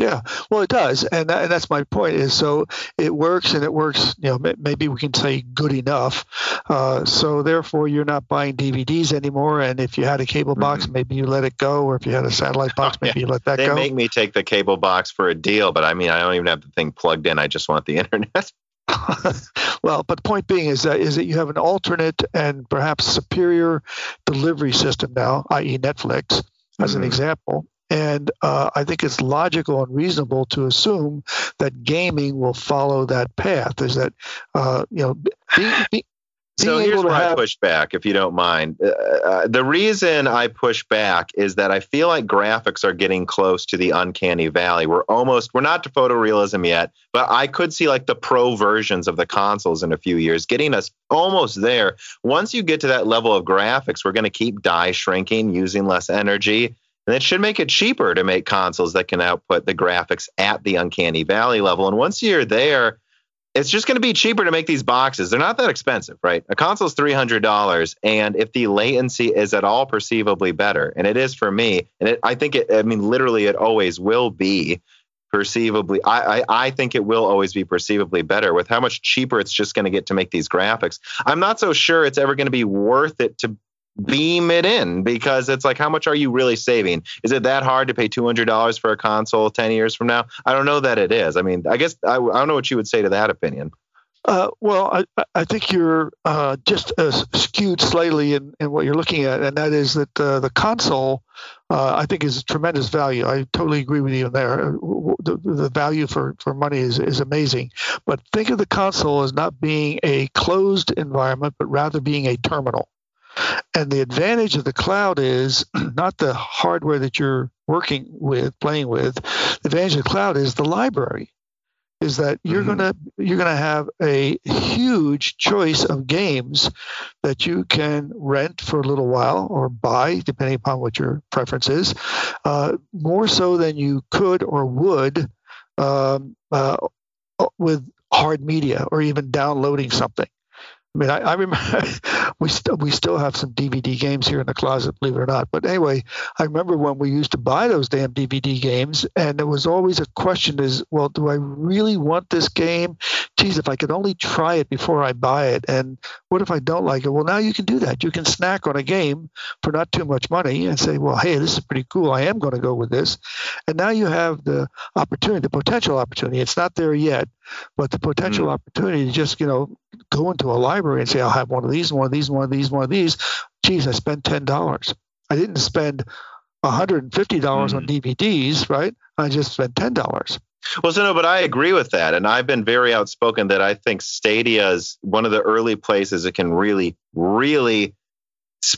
Yeah, well, it does, and, that, and that's my point. Is so it works, and it works. You know, maybe we can say good enough. Uh, so therefore, you're not buying DVDs anymore. And if you had a cable box, mm-hmm. maybe you let it go, or if you had a satellite box, maybe you let that they go. They make me take the cable box for a deal, but I mean, I don't even have the thing plugged in. I just want the internet. well, but the point being is that is that you have an alternate and perhaps superior delivery system now, i.e., Netflix, as mm-hmm. an example, and uh, I think it's logical and reasonable to assume that gaming will follow that path. Is that uh, you know be, be, so here's where have... I push back, if you don't mind. Uh, uh, the reason I push back is that I feel like graphics are getting close to the uncanny valley. We're almost, we're not to photorealism yet, but I could see like the pro versions of the consoles in a few years getting us almost there. Once you get to that level of graphics, we're going to keep die shrinking, using less energy. And it should make it cheaper to make consoles that can output the graphics at the uncanny valley level. And once you're there, it's just going to be cheaper to make these boxes. They're not that expensive, right? A console is $300. And if the latency is at all perceivably better, and it is for me, and it, I think it, I mean, literally, it always will be perceivably, I, I, I think it will always be perceivably better with how much cheaper it's just going to get to make these graphics. I'm not so sure it's ever going to be worth it to beam it in because it's like how much are you really saving is it that hard to pay $200 for a console 10 years from now i don't know that it is i mean i guess i, I don't know what you would say to that opinion uh, well, I, I think you're uh, just uh, skewed slightly in, in what you're looking at, and that is that uh, the console, uh, I think, is tremendous value. I totally agree with you there. The, the value for, for money is, is amazing. But think of the console as not being a closed environment, but rather being a terminal. And the advantage of the cloud is not the hardware that you're working with, playing with. The advantage of the cloud is the library. is that you're mm-hmm. gonna you're gonna have a huge choice of games that you can rent for a little while or buy, depending upon what your preference is, uh, more so than you could or would um, uh, with hard media or even downloading something. I mean, I, I remember we still we still have some DVD games here in the closet, believe it or not. But anyway, I remember when we used to buy those damn DVD games, and there was always a question: is well, do I really want this game? Geez, if I could only try it before I buy it, and what if I don't like it? Well, now you can do that. You can snack on a game for not too much money and say, well, hey, this is pretty cool. I am going to go with this, and now you have the opportunity, the potential opportunity. It's not there yet, but the potential mm. opportunity to just you know go into a library and say, I'll have one of these, one of these, one of these, one of these. Geez, I spent ten dollars. I didn't spend $150 mm. on DVDs, right? I just spent ten dollars. Well, so no, but I agree with that, and I've been very outspoken that I think Stadia is one of the early places it can really, really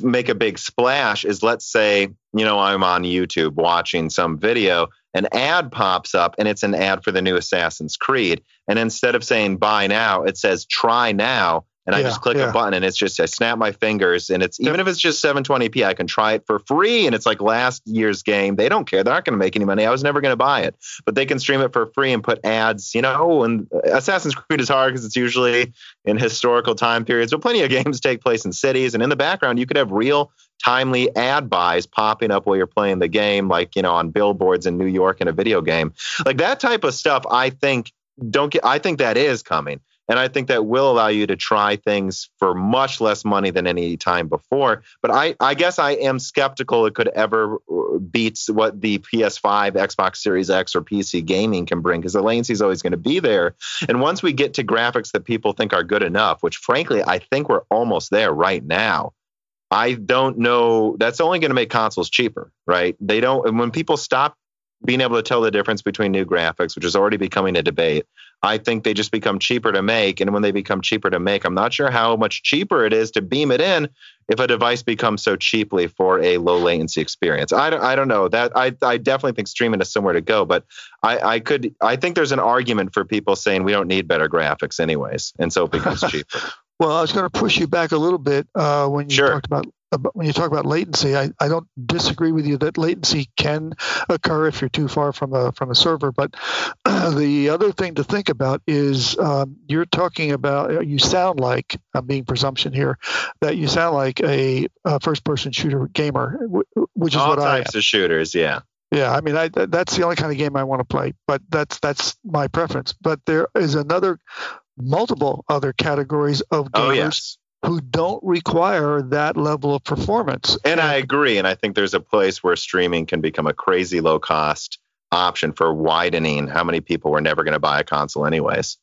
make a big splash. Is let's say you know I'm on YouTube watching some video an ad pops up and it's an ad for the new Assassin's Creed. And instead of saying buy now, it says try now. And I just click yeah. a button and it's just, I snap my fingers and it's, even if it's just 720p, I can try it for free. And it's like last year's game. They don't care. They're not going to make any money. I was never going to buy it, but they can stream it for free and put ads, you know, and uh, Assassin's Creed is hard because it's usually in historical time periods, but plenty of games take place in cities. And in the background, you could have real timely ad buys popping up while you're playing the game, like, you know, on billboards in New York in a video game. Like that type of stuff, I think don't get I think that is coming. And I think that will allow you to try things for much less money than any time before. But I, I guess I am skeptical it could ever uh, beat what the PS5, Xbox Series X, or PC gaming can bring because the latency is always going to be there. And once we get to graphics that people think are good enough, which frankly, I think we're almost there right now, I don't know. That's only going to make consoles cheaper, right? They don't. And when people stop being able to tell the difference between new graphics, which is already becoming a debate, I think they just become cheaper to make. And when they become cheaper to make, I'm not sure how much cheaper it is to beam it in if a device becomes so cheaply for a low latency experience. I don't, I don't know that I, I definitely think streaming is somewhere to go, but I, I could, I think there's an argument for people saying we don't need better graphics anyways. And so it becomes cheaper. Well, I was going to push you back a little bit uh, when you sure. talked about, about, when you talk about latency. I, I don't disagree with you that latency can occur if you're too far from a from a server. But the other thing to think about is um, you're talking about. Uh, you sound like I'm being presumption here that you sound like a, a first person shooter gamer, which is All what I types of shooters. Yeah. Yeah, I mean, I, that's the only kind of game I want to play, but that's that's my preference. But there is another multiple other categories of oh, gamers oh, yes. who don't require that level of performance. And I agree. And I think there's a place where streaming can become a crazy low cost option for widening how many people were never going to buy a console anyways.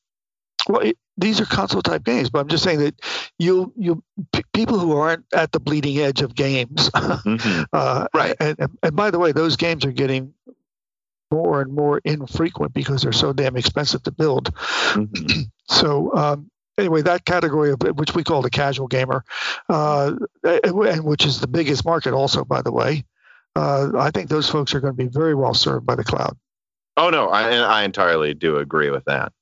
Well, it, these are console type games, but I'm just saying that you you p- people who aren't at the bleeding edge of games, mm-hmm. uh, right? And, and by the way, those games are getting more and more infrequent because they're so damn expensive to build. Mm-hmm. so um, anyway, that category of which we call the casual gamer, uh, and which is the biggest market also, by the way, uh, I think those folks are going to be very well served by the cloud. Oh no, I, I entirely do agree with that.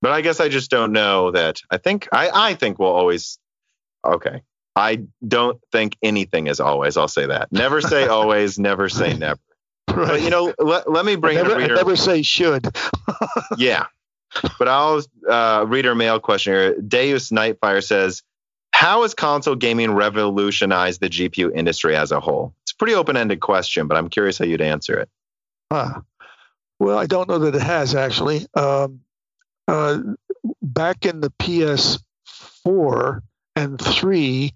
But I guess I just don't know that. I think I, I think we'll always. Okay, I don't think anything is always. I'll say that. Never say always. never say never. Right. But you know, let, let me bring never, a reader. never say should. yeah, but I'll uh, read our mail question here. Deus Nightfire says, "How has console gaming revolutionized the GPU industry as a whole?" It's a pretty open-ended question, but I'm curious how you'd answer it. Uh, well, I don't know that it has actually. Um, uh, back in the PS4, and three,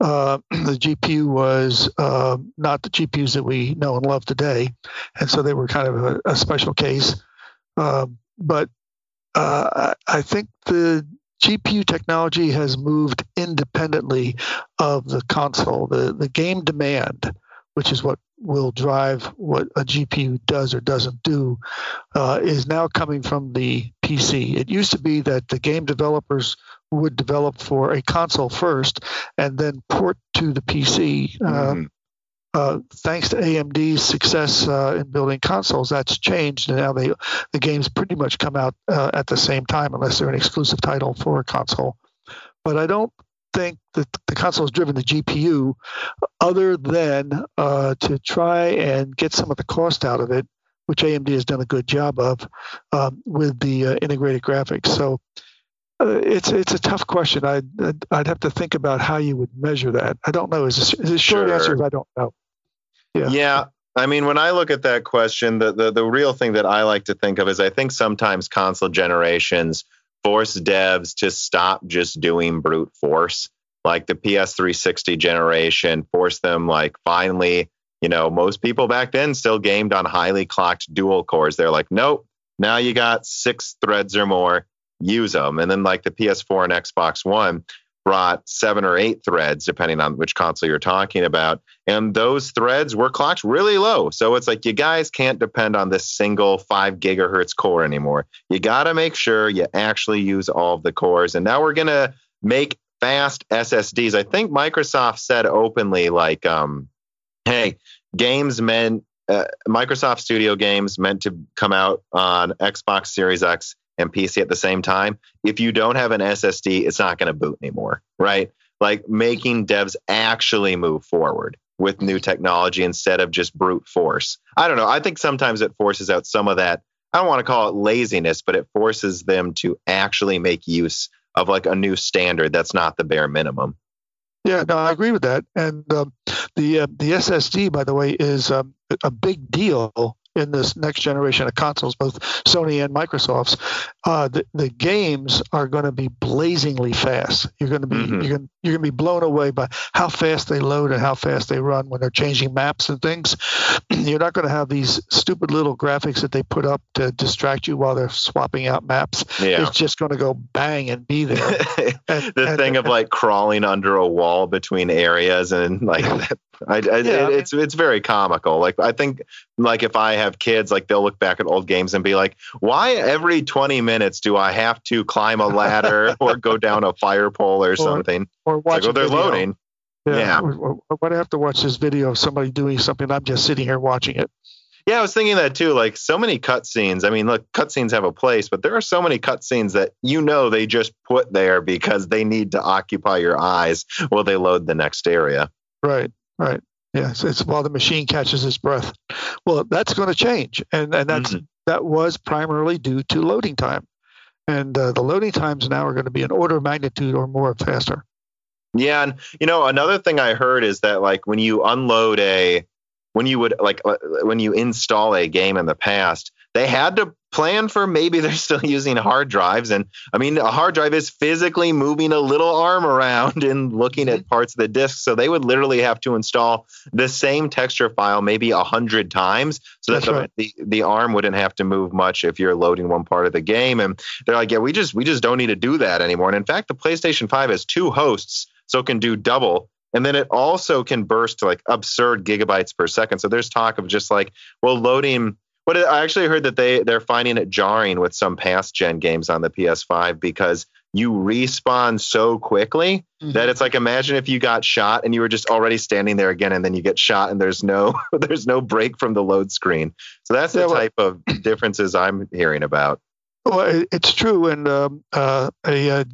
uh, the GPU was uh, not the GPUs that we know and love today, and so they were kind of a, a special case. Uh, but uh, I think the GPU technology has moved independently of the console. The the game demand, which is what will drive what a GPU does or doesn't do, uh, is now coming from the PC. It used to be that the game developers would develop for a console first and then port to the PC. Uh, mm-hmm. Uh, thanks to AMD's success uh, in building consoles, that's changed, and now they the games pretty much come out uh, at the same time, unless they're an exclusive title for a console. But I don't think that the console has driven the GPU, other than uh, to try and get some of the cost out of it, which AMD has done a good job of um, with the uh, integrated graphics. So uh, it's it's a tough question. I'd I'd have to think about how you would measure that. I don't know. Is the short sure. answer I don't know. Yeah. Yeah. I mean, when I look at that question, the, the the real thing that I like to think of is I think sometimes console generations force devs to stop just doing brute force. Like the PS360 generation forced them like finally, you know, most people back then still gamed on highly clocked dual cores. They're like, nope, now you got six threads or more use them. And then like the PS4 and Xbox One brought seven or eight threads, depending on which console you're talking about. And those threads were clocked really low. So it's like you guys can't depend on this single five gigahertz core anymore. You got to make sure you actually use all of the cores. And now we're going to make fast SSDs. I think Microsoft said openly, like, um, hey, games meant, uh, Microsoft Studio games meant to come out on Xbox Series X and PC at the same time, if you don't have an SSD, it's not going to boot anymore, right? Like making devs actually move forward with new technology instead of just brute force. I don't know. I think sometimes it forces out some of that. I don't want to call it laziness, but it forces them to actually make use of like a new standard that's not the bare minimum. Yeah, no, I agree with that. And um, the uh, the SSD, by the way, is um, a big deal in this next generation of consoles, both Sony and Microsoft's, uh, the, the games are going to be blazingly fast. You're going to be mm-hmm. you're going you're going to be blown away by how fast they load and how fast they run when they're changing maps and things. you're not going to have these stupid little graphics that they put up to distract you while they're swapping out maps. Yeah. It's just going to go bang and be there. and, the and, thing of like crawling under a wall between areas and like I, I, yeah, it, it's it's very comical. Like I think like if I have kids, like they'll look back at old games and be like, "Why every twenty minutes do I have to climb a ladder or go down a fire pole or, or something?" Or watch. Like, oh, they're video. loading. Yeah. yeah. Why do I have to watch this video of somebody doing something? I'm just sitting here watching it. Yeah, I was thinking that too. Like so many cutscenes. I mean, look, cutscenes have a place, but there are so many cutscenes that you know they just put there because they need to occupy your eyes while they load the next area. Right. Right. Yeah, so it's while the machine catches its breath. Well, that's going to change, and and that's mm-hmm. that was primarily due to loading time, and uh, the loading times now are going to be an order of magnitude or more faster. Yeah, and you know another thing I heard is that like when you unload a when you would like uh, when you install a game in the past, they had to plan for maybe they're still using hard drives. And I mean, a hard drive is physically moving a little arm around and looking at mm-hmm. parts of the disk. So they would literally have to install the same texture file maybe a hundred times so that the, right. the, the arm wouldn't have to move much if you're loading one part of the game. And they're like, yeah, we just we just don't need to do that anymore. And in fact, the PlayStation 5 has two hosts, so it can do double. And then it also can burst to like absurd gigabytes per second. So there's talk of just like, well, loading but I actually heard that they they're finding it jarring with some past gen games on the PS5 because you respawn so quickly mm-hmm. that it's like imagine if you got shot and you were just already standing there again and then you get shot and there's no there's no break from the load screen. So that's the yeah, type well, of differences I'm hearing about. Well, it's true, and um, uh, a, a,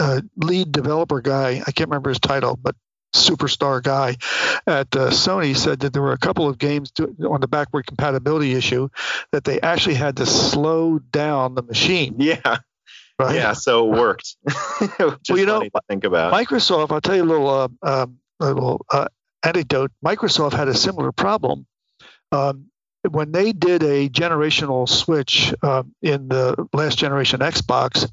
a, lead developer guy, I can't remember his title, but superstar guy at uh, Sony said that there were a couple of games to, on the backward compatibility issue that they actually had to slow down the machine. Yeah. Right? Yeah, so it worked. well, you know, think about. Microsoft, I'll tell you a little, uh, um, a little uh, anecdote. Microsoft had a similar problem. Um, when they did a generational switch uh, in the last generation Xbox,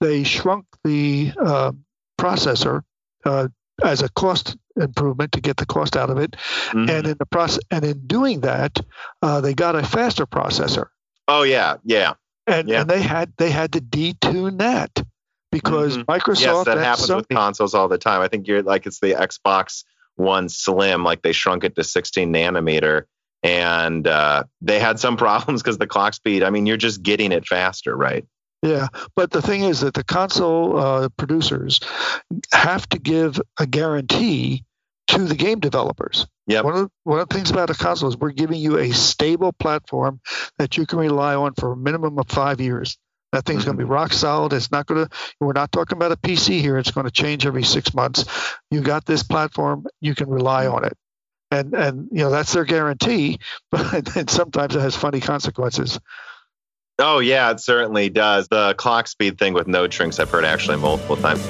they shrunk the uh, processor uh, as a cost improvement to get the cost out of it. Mm-hmm. And in the process, and in doing that, uh, they got a faster processor. Oh yeah, yeah. And yeah. and they had they had to detune that because mm-hmm. Microsoft. Yes, that happens Sony, with consoles all the time. I think you're like it's the Xbox One Slim, like they shrunk it to 16 nanometer. And uh, they had some problems because the clock speed. I mean, you're just getting it faster, right? Yeah, but the thing is that the console uh, producers have to give a guarantee to the game developers. Yeah. One of, one of the things about a console is we're giving you a stable platform that you can rely on for a minimum of five years. That thing's mm-hmm. going to be rock solid. It's not going to. We're not talking about a PC here. It's going to change every six months. You got this platform. You can rely on it, and and you know that's their guarantee. But and sometimes it has funny consequences. Oh yeah, it certainly does. The clock speed thing with node shrinks, I've heard actually multiple times.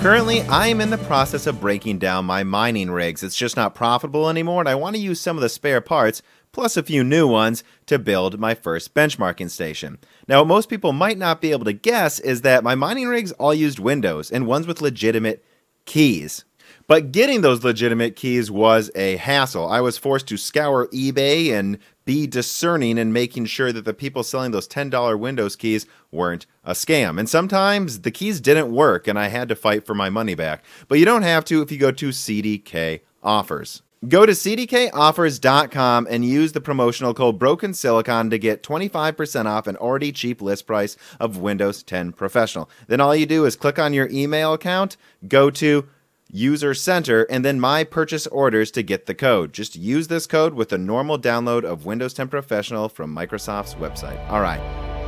Currently, I am in the process of breaking down my mining rigs. It's just not profitable anymore, and I want to use some of the spare parts, plus a few new ones, to build my first benchmarking station. Now, what most people might not be able to guess is that my mining rigs all used Windows, and ones with legitimate keys. But getting those legitimate keys was a hassle. I was forced to scour eBay and be discerning in making sure that the people selling those $10 Windows keys weren't a scam. And sometimes the keys didn't work and I had to fight for my money back. But you don't have to if you go to CDK Offers. Go to cdkoffers.com and use the promotional code Broken Silicon to get 25% off an already cheap list price of Windows 10 Professional. Then all you do is click on your email account, go to user center, and then my purchase orders to get the code. Just use this code with a normal download of Windows 10 Professional from Microsoft's website. All right,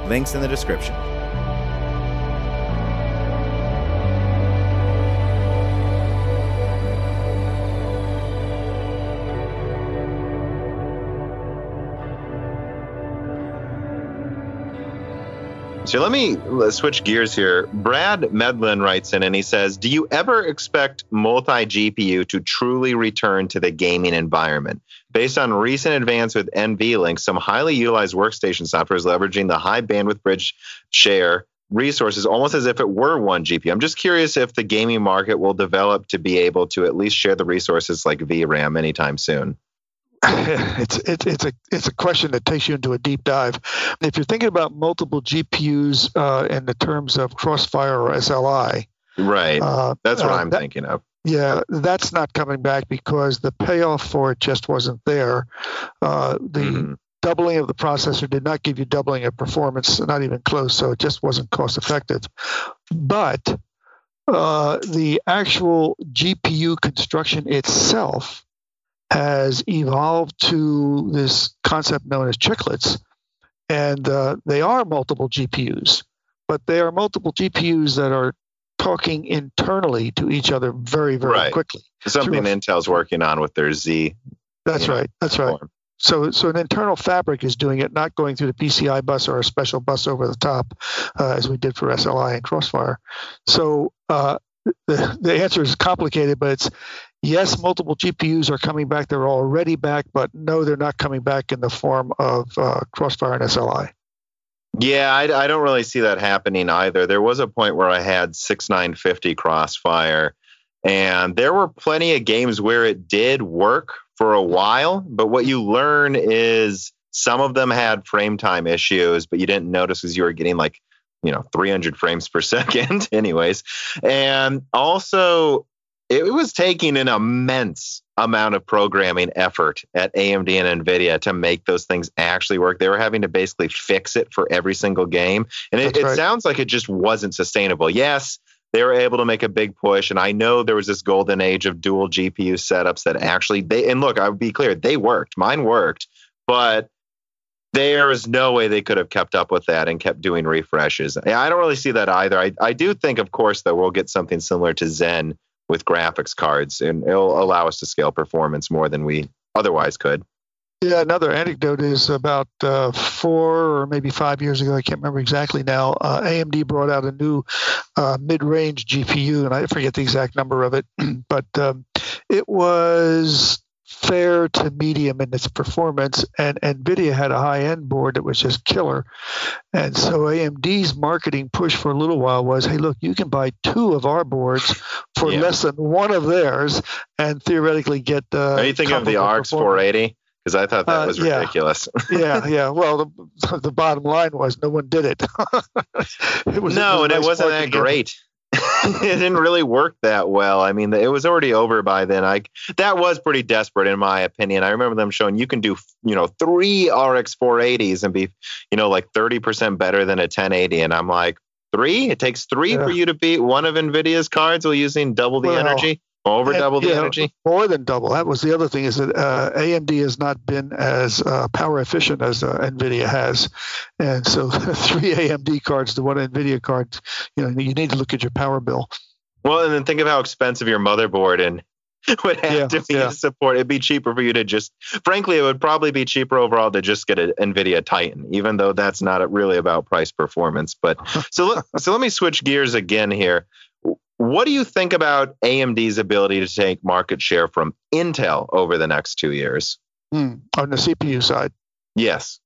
links in the description. So let me switch gears here. Brad Medlin writes in and he says, Do you ever expect multi GPU to truly return to the gaming environment? Based on recent advance with NVLink, some highly utilized workstation software is leveraging the high bandwidth bridge share resources almost as if it were one GPU. I'm just curious if the gaming market will develop to be able to at least share the resources like VRAM anytime soon. it's it's it's a it's a question that takes you into a deep dive. If you're thinking about multiple GPUs uh, in the terms of Crossfire or SLI, right? Uh, that's what uh, I'm that, thinking of. Yeah, that's not coming back because the payoff for it just wasn't there. Uh, the mm-hmm. doubling of the processor did not give you doubling of performance, not even close. So it just wasn't cost effective. But uh, the actual GPU construction itself has evolved to this concept known as chiplets. And uh, they are multiple GPUs, but they are multiple GPUs that are talking internally to each other very, very right. quickly. Something Intel's working on with their Z. That's right. That's right. So, so an internal fabric is doing it, not going through the PCI bus or a special bus over the top, uh, as we did for SLI and Crossfire. So, uh, the, the answer is complicated, but it's yes, multiple GPUs are coming back. They're already back, but no, they're not coming back in the form of uh, Crossfire and SLI. Yeah, I, I, don't really see that happening either. There was a point where I had 6950 Crossfire, and there were plenty of games where it did work for a while. But what you learn is some of them had frame time issues, but you didn't notice because you were getting like you know 300 frames per second anyways and also it was taking an immense amount of programming effort at AMD and NVIDIA to make those things actually work. They were having to basically fix it for every single game. And it, right. it, sounds like it just wasn't sustainable. Yes, they were able to make a big push. And I know there was this golden age of dual GPU setups that actually they, and look, I would be clear, they worked. Mine worked, but there is no way they could have kept up with that and kept doing refreshes. I don't really see that either. I, I do think, of course, that we'll get something similar to Zen with graphics cards, and it'll allow us to scale performance more than we otherwise could. Yeah, another anecdote is about uh, four or maybe five years ago. I can't remember exactly now. Uh, AMD brought out a new uh, mid-range GPU, and I forget the exact number of it, but um, it was fair to medium in its performance, and NVIDIA had a high end board that was just killer. And so AMD's marketing push for a little while was hey, look, you can buy two of our boards for yeah. less than one of theirs and theoretically get the. Are you thinking of the RX 480? Because I thought that uh, was yeah. ridiculous. yeah, yeah. Well, the, the bottom line was no one did it. it was no, and nice it wasn't that great. it didn't really work that well. I mean, it was already over by then. I that was pretty desperate in my opinion. I remember them showing you can do, you know, three RX 480s and be, you know, like 30% better than a 1080 and I'm like, 3? It takes 3 yeah. for you to beat one of Nvidia's cards while using double the well, energy? Over and, double the yeah, energy? More than double. That was the other thing is that uh, AMD has not been as uh, power efficient as uh, NVIDIA has. And so three AMD cards to one NVIDIA card, you know, you need to look at your power bill. Well, and then think of how expensive your motherboard and would have yeah, to be yeah. to support. It'd be cheaper for you to just, frankly, it would probably be cheaper overall to just get an NVIDIA Titan, even though that's not really about price performance. But so, let, so let me switch gears again here. What do you think about AMD's ability to take market share from Intel over the next two years? Hmm. On the CPU side? Yes.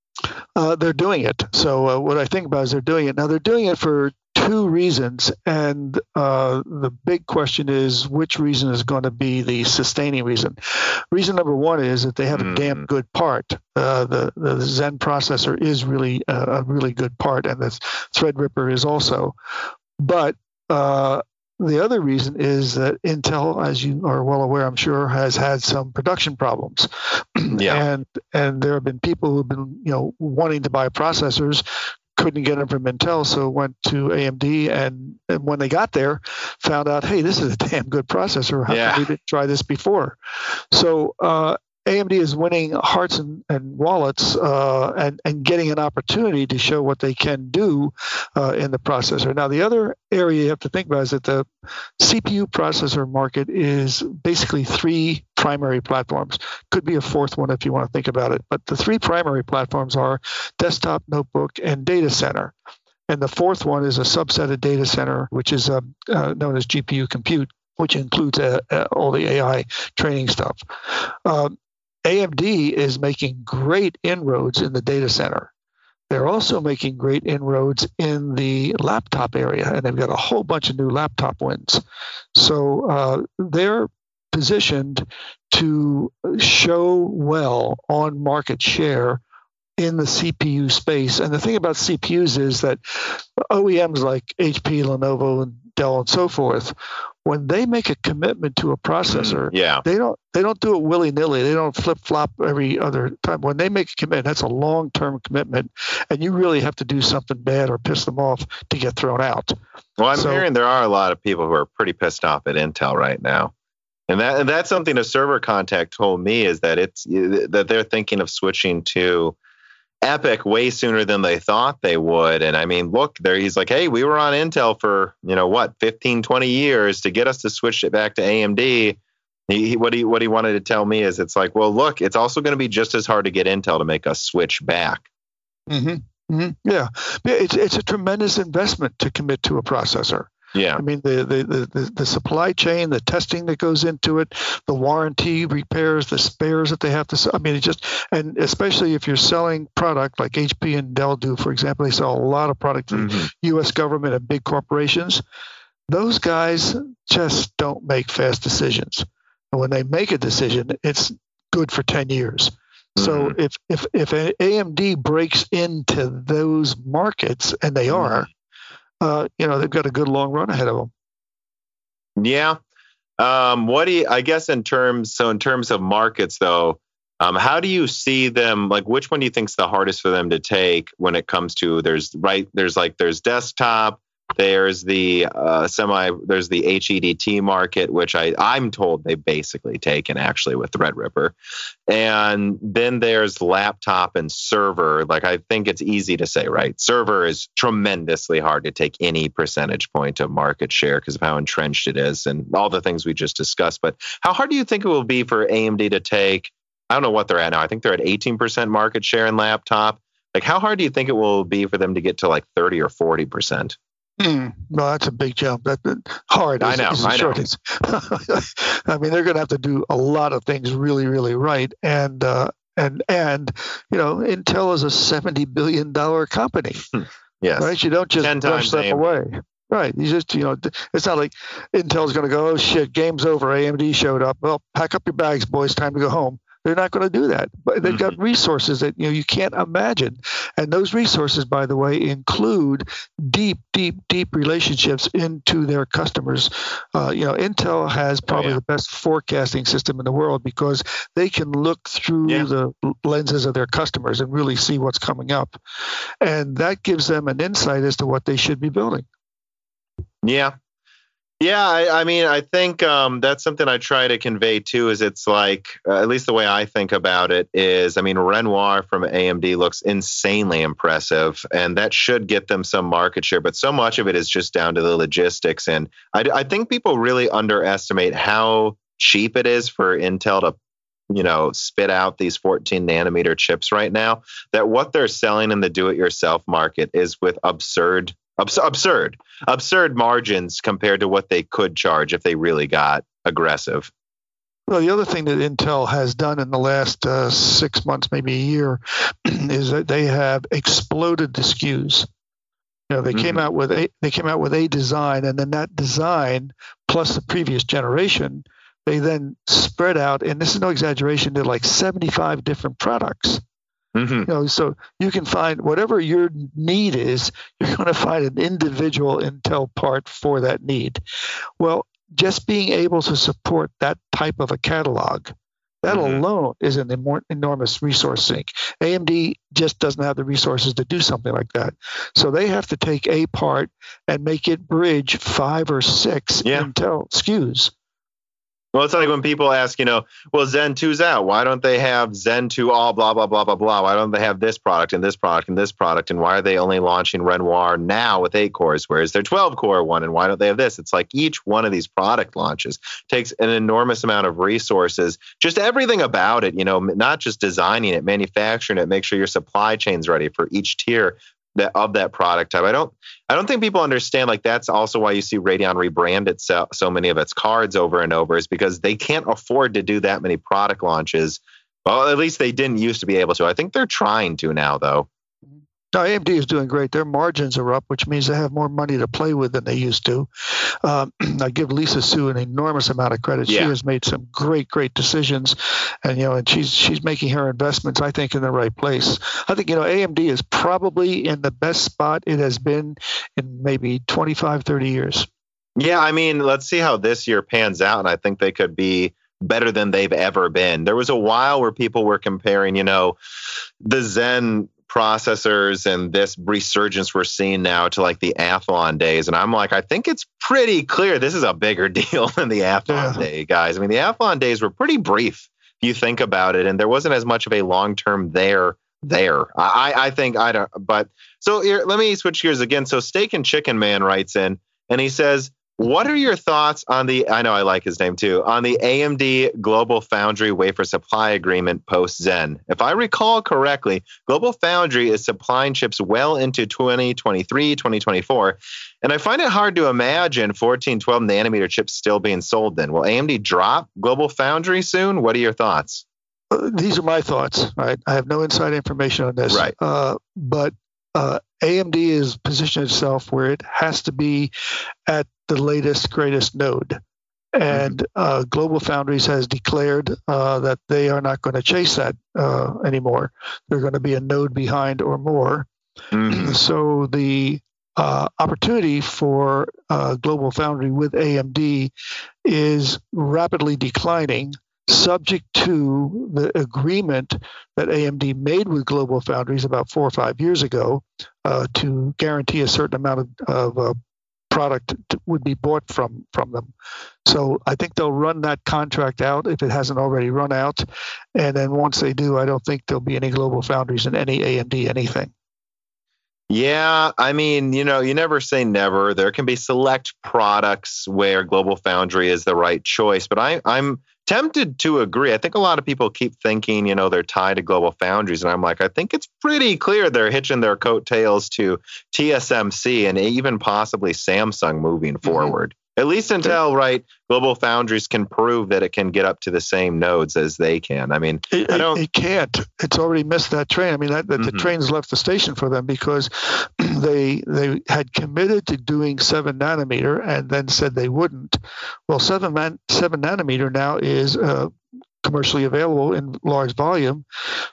Uh, they're doing it. So, uh, what I think about is they're doing it. Now, they're doing it for two reasons. And uh, the big question is which reason is going to be the sustaining reason? Reason number one is that they have mm. a damn good part. Uh, the, the Zen processor is really a, a really good part, and the Threadripper is also. But uh, the other reason is that Intel, as you are well aware, I'm sure, has had some production problems. yeah. And and there have been people who've been, you know, wanting to buy processors, couldn't get them from Intel, so went to AMD, and, and when they got there, found out, hey, this is a damn good processor. How yeah. come we didn't try this before? So uh, AMD is winning hearts and, and wallets uh, and, and getting an opportunity to show what they can do uh, in the processor. Now, the other area you have to think about is that the CPU processor market is basically three primary platforms. Could be a fourth one if you want to think about it. But the three primary platforms are desktop, notebook, and data center. And the fourth one is a subset of data center, which is uh, uh, known as GPU compute which includes uh, uh, all the AI training stuff. Um, AMD is making great inroads in the data center. They're also making great inroads in the laptop area, and they've got a whole bunch of new laptop wins. So uh, they're positioned to show well on market share in the CPU space. And the thing about CPUs is that OEMs like HP, Lenovo, and Dell, and so forth when they make a commitment to a processor, mm, yeah. they don't they don't do it willy nilly. They don't flip flop every other time. When they make a commitment, that's a long term commitment, and you really have to do something bad or piss them off to get thrown out. Well, I'm so, hearing there are a lot of people who are pretty pissed off at Intel right now. And that and that's something a server contact told me is that it's that they're thinking of switching to EPYC way sooner than they thought they would. And I mean, look, there he's like, hey, we were on Intel for, you know, what, 15, 20 years to get us to switch it back to AMD. He, what he what he wanted to tell me is it's like, well, look, it's also going to be just as hard to get Intel to make us switch back. Mm-hmm. Mm-hmm. Yeah, it's it's a tremendous investment to commit to a processor. Yeah. I mean, the, the, the, the, supply chain, the testing that goes into it, the warranty repairs, the spares that they have to, I mean, it just, and especially if you're selling product like HP and Dell do, for example, they sell a lot of product to mm-hmm. the U.S. government and big corporations. Those guys just don't make fast decisions. And when they make a decision, it's good for 10 years. So mm-hmm. if, if, if AMD breaks into those markets, and they are, mm-hmm uh, you know, they've got a good long run ahead of them. Yeah. Um, what do you, I guess in terms, so in terms of markets though, um, how do you see them? Like, which one do you think is the hardest for them to take when it comes to there's right, there's like, there's desktop, there's the uh, semi, there's the HEDT market, which I, I'm told they've basically taken actually with Threadripper. And then there's laptop and server. Like, I think it's easy to say, right? Server is tremendously hard to take any percentage point of market share because of how entrenched it is and all the things we just discussed. But how hard do you think it will be for AMD to take? I don't know what they're at now. I think they're at 18% market share in laptop. Like, how hard do you think it will be for them to get to like 30 or 40%? Hmm. No, that's a big jump. That, hard. I know. I know. I mean, they're going to have to do a lot of things really, really right, and uh, and and you know, Intel is a seventy billion dollar company. Hmm. yes. Right. You don't just brush them away. Right. You just, you know, it's not like Intel's going to go, oh shit, game's over. AMD showed up. Well, pack up your bags, boys. Time to go home. They're not going to do that. But they've got mm-hmm. resources that you know you can't imagine, and those resources, by the way, include deep, deep, deep relationships into their customers. Uh, you know, Intel has oh, probably oh, yeah. the best forecasting system in the world because they can look through yeah. the lenses of their customers and really see what's coming up, and that gives them an insight as to what they should be building. Yeah, yeah, I, I, mean, I think um, that's something I try to convey too. Is it's like, uh, at least the way I think about it is, I mean, Renoir from AMD looks insanely impressive, and that should get them some market share. But so much of it is just down to the logistics, and I, I think people really underestimate how cheap it is for Intel to you know spit out these 14 nanometer chips right now that what they're selling in the do it yourself market is with absurd Abs- absurd, absurd margins compared to what they could charge if they really got aggressive. Well, the other thing that Intel has done in the last uh, six months, maybe a year, is that they have exploded the SKUs. You know, they mm-hmm. came out with a they came out with a design, and then that design plus the previous generation, they then spread out, and this is no exaggeration, to like 75 different products. Mm-hmm. You know, so you can find whatever your need is, you're going to find an individual Intel part for that need. Well, just being able to support that type of a catalog, that mm-hmm. alone is an enormous resource sink. AMD just doesn't have the resources to do something like that. So they have to take a part and make it bridge five or six yeah. Intel SKUs. Well, it's like when people ask, you know, well, Zen 2's out. Why don't they have Zen 2 all blah, blah, blah, blah, blah? Why don't they have this product and this product and this product? And why are they only launching Renoir now with eight cores, whereas their 12 core one? And why don't they have this? It's like each one of these product launches takes an enormous amount of resources, just everything about it, you know, not just designing it, manufacturing it, make sure your supply chain's ready for each tier that of that product type. I don't I don't think people understand like that's also why you see Radeon rebrand itself so many of its cards over and over is because they can't afford to do that many product launches. Well, at least they didn't used to be able to. I think they're trying to now though. Now, AMD is doing great. Their margins are up, which means they have more money to play with than they used to. Um, I give Lisa Su an enormous amount of credit. Yeah. She has made some great, great decisions, and you know, and she's she's making her investments, I think, in the right place. I think you know, AMD is probably in the best spot it has been in maybe 25, 30 years. Yeah, I mean, let's see how this year pans out, and I think they could be better than they've ever been. There was a while where people were comparing, you know, the Zen processors and this resurgence we're seeing now to like the Athlon days. And I'm like, I think it's pretty clear this is a bigger deal than the Athlon yeah. day, guys. I mean, the Athlon days were pretty brief if you think about it, and there wasn't as much of a long term there there. I, I think I don't, but so here, let me switch gears again. So Steak and Chicken Man writes in and he says, what are your thoughts on the? I know I like his name too. On the AMD Global Foundry wafer supply agreement post Zen. If I recall correctly, Global Foundry is supplying chips well into 2023, 2024, and I find it hard to imagine 14, 12 nanometer chips still being sold. Then will AMD drop Global Foundry soon? What are your thoughts? Uh, these are my thoughts. Right, I have no inside information on this. Right, uh, but uh, AMD is positioned itself where it has to be at the latest, greatest node. And mm-hmm. uh, Global Foundries has declared uh, that they are not going to chase that uh, anymore. They're going to be a node behind or more. Mm-hmm. So the uh, opportunity for uh, Global Foundry with AMD is rapidly declining subject to the agreement that AMD made with Global Foundries about four or five years ago uh, to guarantee a certain amount of, of uh, product would be bought from from them. So I think they'll run that contract out if it hasn't already run out, and then once they do, I don't think there'll be any Global Foundries in any AMD anything. Yeah, I mean, you know, you never say never. There can be select products where Global Foundry is the right choice, but I, I'm tempted to agree. I think a lot of people keep thinking, you know, they're tied to global foundries. And I'm like, I think it's pretty clear they're hitching their coattails to TSMC and even possibly Samsung moving mm-hmm. forward. At least until right, Global Foundries can prove that it can get up to the same nodes as they can. I mean, it, I don't. It can't. It's already missed that train. I mean, that, that mm-hmm. the train's left the station for them because they they had committed to doing seven nanometer and then said they wouldn't. Well, seven man, seven nanometer now is uh, commercially available in large volume,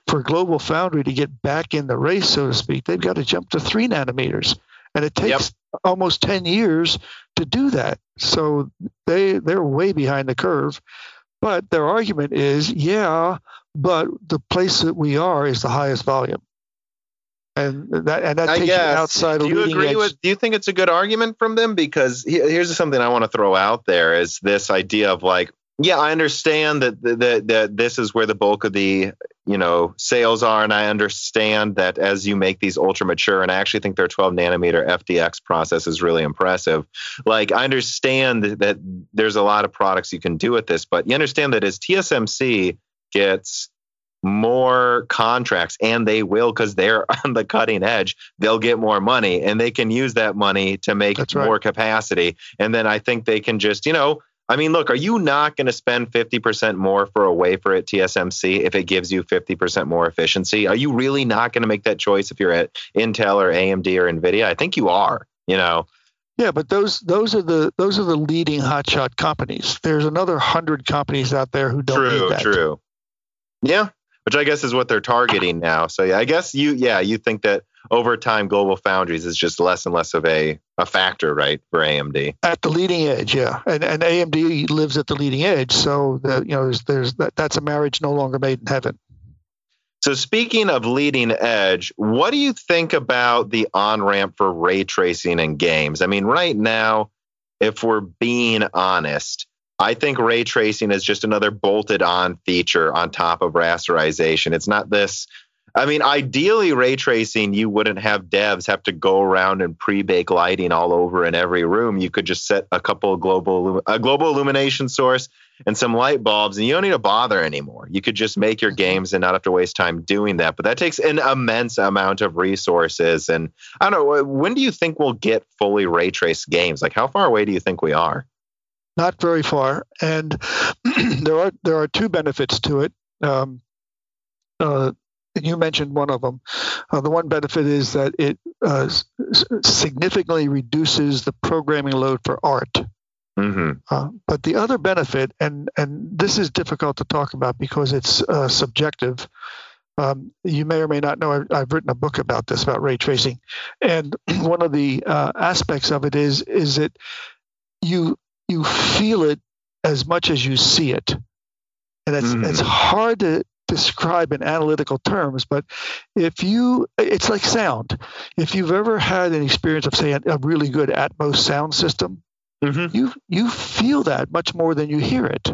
for Global Foundry to get back in the race, so to speak, they've got to jump to three nanometers, and it takes yep. Almost ten years to do that. So they they're way behind the curve. But their argument is, yeah, but the place that we are is the highest volume and that and that I takes guess. you outside. Do you agree edge. with? Do you think it's a good argument from them? Because here's something I want to throw out there: is this idea of like, yeah, I understand that that that this is where the bulk of the you know sales are, and I understand that as you make these ultra mature, and I actually think their 12 nanometer FDX process is really impressive. Like, I understand that there's a lot of products you can do with this, but you understand that as TSMC gets more contracts and they will because they're on the cutting edge they'll get more money and they can use that money to make right. more capacity and then i think they can just you know i mean look are you not going to spend 50% more for a wafer at tsmc if it gives you 50% more efficiency are you really not going to make that choice if you're at intel or amd or nvidia i think you are you know yeah, but those those are the those are the leading hotshot companies. There's another hundred companies out there who don't true, need that. True. True. Yeah, which I guess is what they're targeting now. So yeah, I guess you yeah you think that over time Global Foundries is just less and less of a a factor, right, for AMD at the leading edge, yeah, and and AMD lives at the leading edge, so that you know there's there's that, that's a marriage no longer made in heaven. So speaking of leading edge, what do you think about the on ramp for ray tracing in games? I mean, right now, if we're being honest, I think ray tracing is just another bolted on feature on top of rasterization. It's not this. I mean, ideally, ray tracing, you wouldn't have devs have to go around and pre-bake lighting all over in every room. You could just set a couple of global a global illumination source and some light bulbs, and you don't need to bother anymore. You could just make your mm-hmm. games and not have to waste time doing that. But that takes an immense amount of resources. And I don't know. When do you think we'll get fully ray traced games? Like, how far away do you think we are? not very far. And there are there are two benefits to it. Um, uh, you mentioned one of them. Uh, the one benefit is that it uh, significantly reduces the programming load for art. Mm-hmm. Uh, but the other benefit, and and this is difficult to talk about because it's uh, subjective. Um, you may or may not know I've, I've, written a book about this about ray tracing, and one of the uh, aspects of it is is that you you feel it as much as you see it. And it's, mm. it's hard to describe in analytical terms, but if you, it's like sound. If you've ever had an experience of, say, a, really good Atmos sound system, mm-hmm. you you feel that much more than you hear it.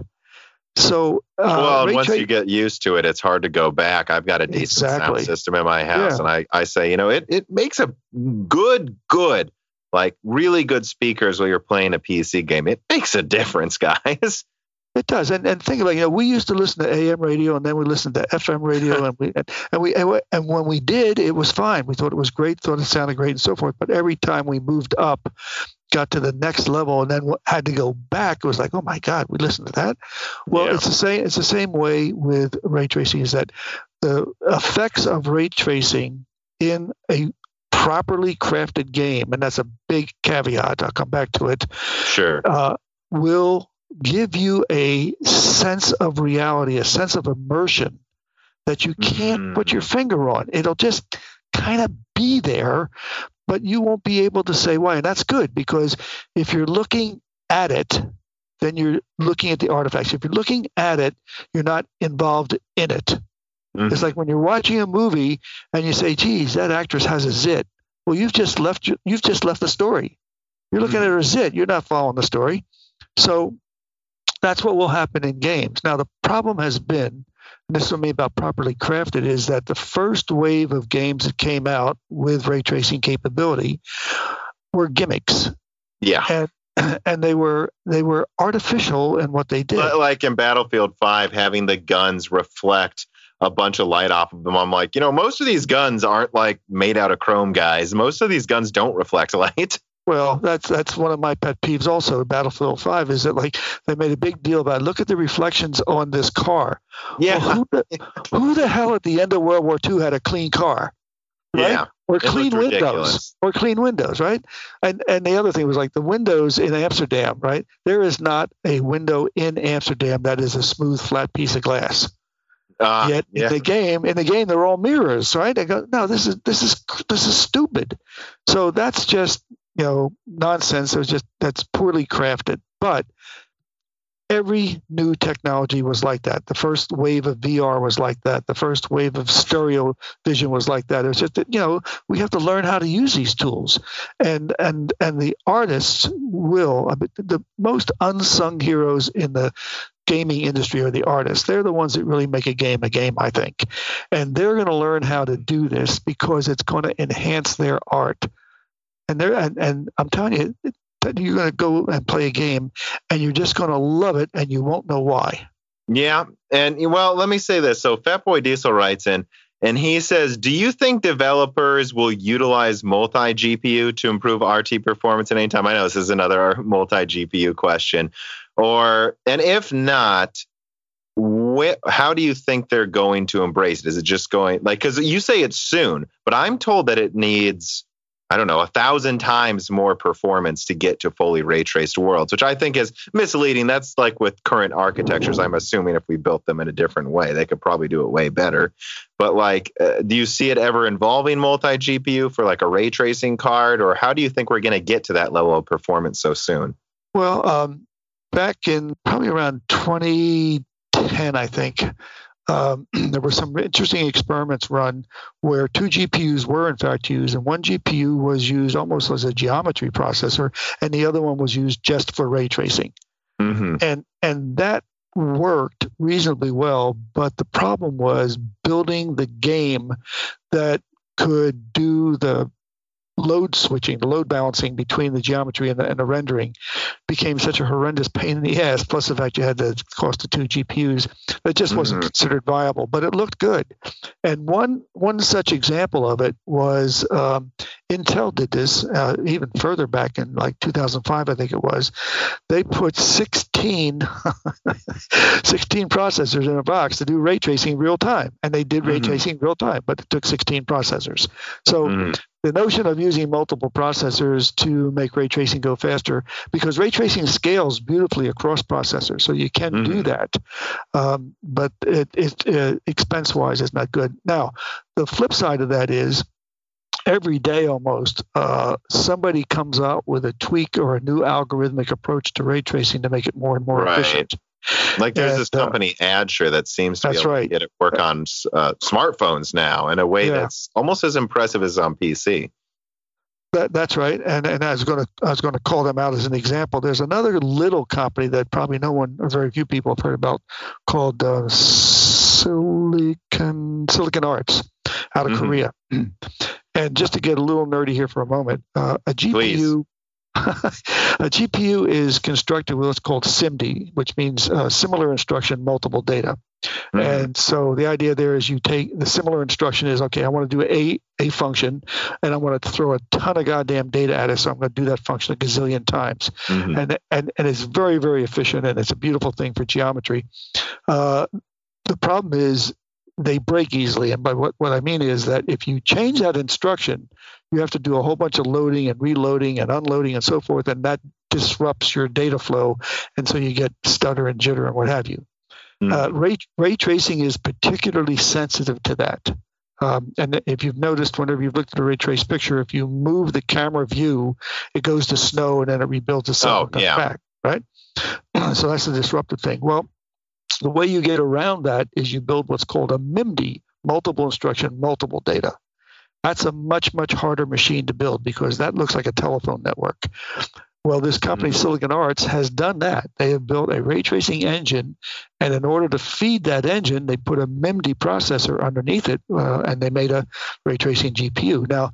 So, uh, well, once you get used to it, it's hard to go back. I've got a decent exactly. sound system in my house, yeah. and I, I say, you know, it, it makes a good, good like really good speakers while you're playing a PC game. It makes a difference, guys. It does, and and think about it, you know we used to listen to AM radio and then we listened to FM radio and we and, and we and, and when we did it was fine. We thought it was great, thought it sounded great and so forth. But every time we moved up, got to the next level and then had to go back, it was like, oh my God, we listened to that. Well, yeah. it's the same. It's the same way with ray tracing. Is that the effects of ray tracing in a properly crafted game, and that's a big caveat. I'll come back to it. Sure. Uh, will give you a sense of reality, a sense of immersion that you can't mm-hmm. put your finger on. It'll just kind of be there, but you won't be able to say why. And that's good because if you're looking at it, then you're looking at the artifacts. If you're looking at it, you're not involved in it. Mm-hmm. It's like when you're watching a movie and you say, "Geez, that actress has a zit." Well, you've just left. You've just left the story. You're looking mm-hmm. at her zit. You're not following the story. So that's what will happen in games. Now the problem has been, and this is me about properly crafted, is that the first wave of games that came out with ray tracing capability were gimmicks. Yeah. And and they were they were artificial in what they did. Like in Battlefield 5 having the guns reflect a bunch of light off of them. I'm like, you know, most of these guns aren't like made out of chrome, guys. Most of these guns don't reflect light. Well, that's that's one of my pet peeves. Also, Battlefield Five is that like they made a big deal about look at the reflections on this car. Yeah. Well, who, the, who the hell at the end of World War II had a clean car? right? Yeah. or It clean windows ridiculous. or clean windows right and and the other thing was like the windows in amsterdam right there is not a window in amsterdam that is a smooth flat piece of glass Uh, yet yeah. in the game in the game they're all mirrors right i go no this is this is this is stupid so that's just you know nonsense it's just that's poorly crafted. But every new technology was like that. The first wave of vr was like that. The first wave of stereo vision was like that. It's just that you know we have to learn how to use these tools. And and and the artists will the most unsung heroes in the gaming industry are the artists. They're the ones that really make a game a game i think. And they're going to learn how to do this because it's going to enhance their art and they're and, and i'm telling you you're going to go and play a game and you're just going to love it and you won't know why Yeah. And well, let me say this. So Fatboy Diesel writes in and he says, Do you think developers will utilize multi GPU to improve RT performance at any time? I know this is another multi GPU question. Or, and if not, wh- how do you think they're going to embrace it? Is it just going like, because you say it's soon, but I'm told that it needs, I don't know, a thousand times more performance to get to fully ray traced worlds, which I think is misleading. That's like with current architectures. I'm assuming if we built them in a different way, they could probably do it way better. But like, uh, do you see it ever involving multi GPU for like a ray tracing card, or how do you think we're going to get to that level of performance so soon? well um, back in probably around 2010 i think um, there were some interesting experiments run where two GPUs were in fact used, and one GPU was used almost as a geometry processor, and the other one was used just for ray tracing. Mm-hmm. and and that worked reasonably well but the problem was building the game that could do the load switching the load balancing between the geometry and the, and the rendering became such a horrendous pain in the ass plus the fact you had the cost of two gpus that just wasn't Mhm. considered viable but it looked good and one one such example of it was um, intel did this uh, even further back in like 2005 i think it was they put 16, 16 processors in a box to do ray tracing real time. And they did ray Mhm. tracing real time, but it took 16 processors. So Mhm. The notion of using multiple processors to make ray tracing go faster, because ray tracing scales beautifully across processors, so you can do Mhm. that. Um, but it, it uh, expense wise is not good. Now, the flip side of that is every day almost uh, somebody comes out with a tweak or a new algorithmic approach to ray tracing to make it more and more Right. efficient Like there's this uh, company, Adshir, that seems to be able to get it work on uh, smartphones now in a way Yeah. that's almost as impressive as on PC. That, that's right, and and I was going to I was going to call them out as an example. There's another little company that probably no one or very few people have heard about called uh, Silicon Silicon Arts out of Mhm. Korea. And just to get a little nerdy here for a moment, uh, a GPU. a GPU is constructed with what's called SIMD, which means uh, similar instruction, multiple data. Mhm. And so the idea there is you take the similar instruction is okay, I want to do a a function and I want to throw a ton of goddamn data at it, so I'm going to do that function a gazillion times. Mhm. And and and it's very very efficient and it's a beautiful thing for geometry. Uh, the problem is they break easily, and by what what I mean is that if you change that instruction, you have to do a whole bunch of loading and reloading and unloading and so forth, and that disrupts your data flow, and so you get stutter and jitter and what have you. Uh, Mhm. ray, ray tracing is particularly sensitive to that. Um, and if you've noticed, whenever you've looked at a ray trace picture, if you move the camera view, it goes to snow and then it rebuilds itself Oh, yeah. back, right? so that's a disruptive thing. Well, the way you get around that is you build what's called a MIMD, multiple instruction, multiple data. That's a much, much harder machine to build because that looks like a telephone network. Well, this company, Mhm. Silicon Arts, has done that. They have built a ray tracing engine, and in order to feed that engine, they put a MIMD processor underneath it, uh, and they made a ray tracing GPU. Now,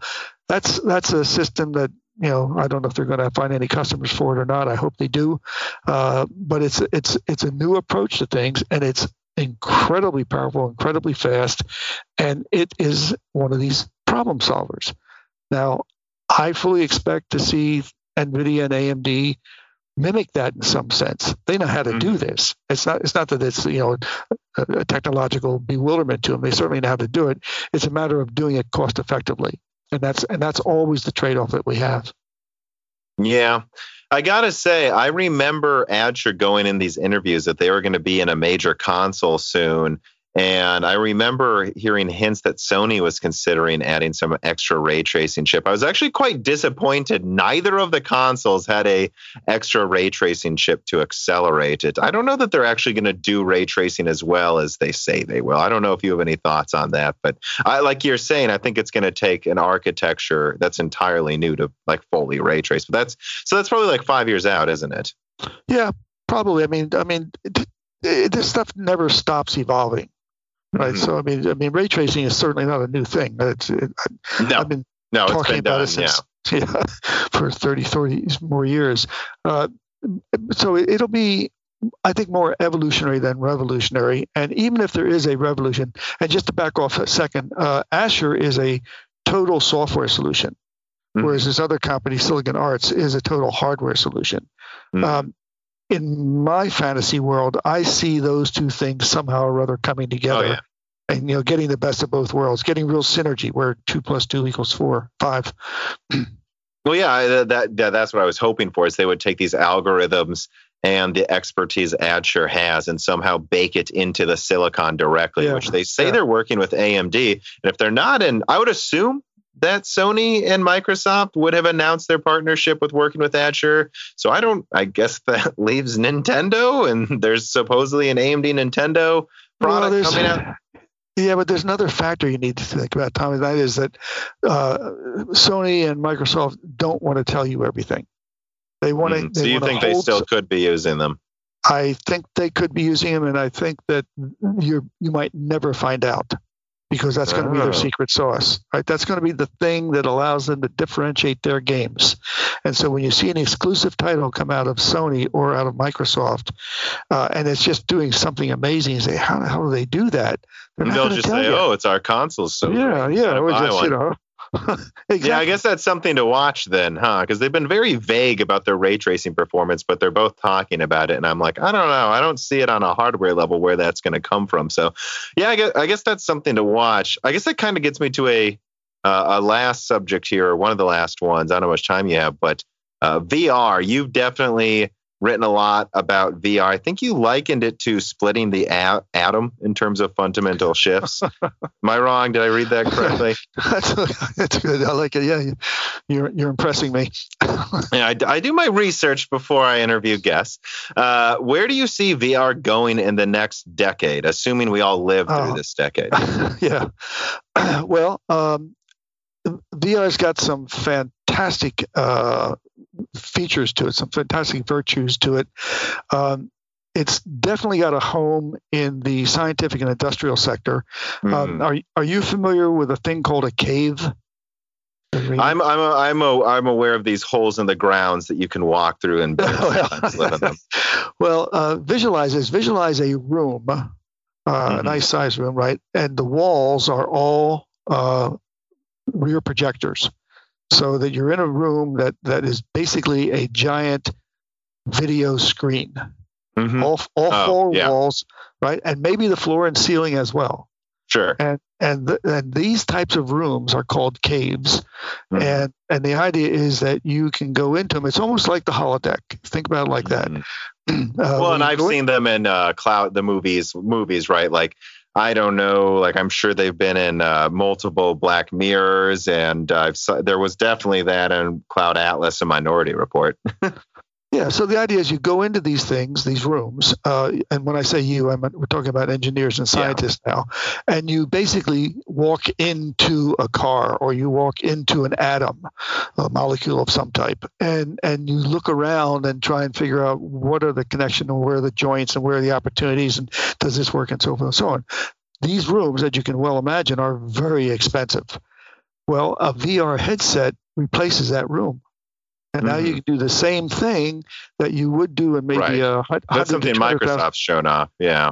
that's that's a system that you know I don't know if they're going to find any customers for it or not. I hope they do, uh, but it's it's it's a new approach to things, and it's incredibly powerful, incredibly fast, and it is one of these problem solvers. Now, I fully expect to see NVIDIA and AMD mimic that in some sense. They know how to mm-hmm. do this. It's not it's not that it's you know a, a, technological bewilderment to them. They certainly know how to do it. It's a matter of doing it cost effectively, and that's and that's always the trade off that we have. Yeah. I gotta say, I remember Adshir going in these interviews that they were going to be in a major console soon, and I remember hearing hints that Sony was considering adding some extra ray tracing chip. I was actually quite disappointed. Neither of the consoles had a extra ray tracing chip to accelerate it. I don't know that they're actually going to do ray tracing as well as they say they will. I don't know if you have any thoughts on that, but I like you're saying, I think it's going to take an architecture that's entirely new to like fully ray trace. But that's so that's probably like 5 years out, isn't it? Yeah, probably. I mean, I mean, this stuff never stops evolving right? Mm-hmm. So I mean, I mean, ray tracing is certainly not a new thing. It's, it, no, I've been no, talking been about done, it since yeah. yeah. for 30, 30 more years. Uh, so it, will be, I think, more evolutionary than revolutionary. And even if there is a revolution, and just to back off a second, uh, Adshir is a total software solution. Mm-hmm. Whereas this other company, Silicon Arts, is a total hardware solution. Mm-hmm. Um, in my fantasy world, I see those two things somehow or other coming oh, together. Oh, yeah. And you know, getting the best of both worlds, getting real synergy where two plus two equals four, five. well, yeah, that, that that's what I was hoping for. Is they would take these algorithms and the expertise Adshir has and somehow bake it into the silicon directly, yeah. which they say yeah. they're working with AMD. And if they're not, and I would assume that Sony and Microsoft would have announced their partnership with working with Adshir. So I don't, I guess that leaves Nintendo, and there's supposedly an AMD Nintendo product well, coming out. Yeah, but there's another factor you need to think about, Tommy. That is that uh, Sony and Microsoft don't want to tell you everything. They want to. Mm, so you think they still could be using them? I think they could be using them, and I think that you you might never find out because that's going to be their oh. secret sauce, right? That's going to be the thing that allows them to differentiate their games. And so when you see an exclusive title come out of Sony or out of Microsoft, uh, and it's just doing something amazing, you say, how, how do they do that? They'll just say, you. "Oh, it's our consoles." So yeah, yeah, or just you know, exactly. Yeah, I guess that's something to watch then, huh? Because they've been very vague about their ray tracing performance, but they're both talking about it, and I'm like, I don't know, I don't see it on a hardware level where that's going to come from. So, yeah, I guess, I guess that's something to watch. I guess that kind of gets me to a uh, a last subject here, or one of the last ones. I don't know how much time you have, but uh, VR. You've definitely written a lot about VR. I think you likened it to splitting the a- atom in terms of fundamental shifts. Am I wrong? Did I read that correctly? that's, that's good. I like it. Yeah, you're you're impressing me. yeah, I, I, do my research before I interview guests. Uh, where do you see VR going in the next decade, assuming we all live through oh. this decade? yeah. Well, um, VR's got some fantastic uh, features to it, some fantastic virtues to it. Um, it's definitely got a home in the scientific and industrial sector. Mm. Um, hmm. are are you familiar with a thing called a cave? I'm I'm a, I'm a, I'm aware of these holes in the grounds that you can walk through and live in them. well, uh, visualize this. Visualize a room, uh, mm-hmm. a nice size room, right? And the walls are all uh, rear projectors so that you're in a room that that is basically a giant video screen. Mm-hmm. all, all oh, four yeah. walls right? And maybe the floor and ceiling as well. Sure. And and, the, and these types of rooms are called caves. Mm-hmm. and and the idea is that you can go into them it's almost like the holodeck. Think about it like that. Mm-hmm. uh, well and i've seen them in uh, cloud the movies movies right? Like I don't know. Like I'm sure they've been in uh, multiple Black Mirrors, and uh, there was definitely that in Cloud Atlas, and Minority Report. Yeah. So the idea is you go into these things, these rooms, uh, and when I say you, I'm, we're talking about engineers and scientists yeah. now, and you basically walk into a car or you walk into an atom, a molecule of some type, and and you look around and try and figure out what are the connection and where are the joints and where are the opportunities and does this work and so forth and so on. These rooms, as you can well imagine, are very expensive. Well, a VR headset replaces that room. And mm-hmm. now you mm-hmm. can do the same thing that you would do in maybe right. a That's something Microsoft's shown off. Yeah.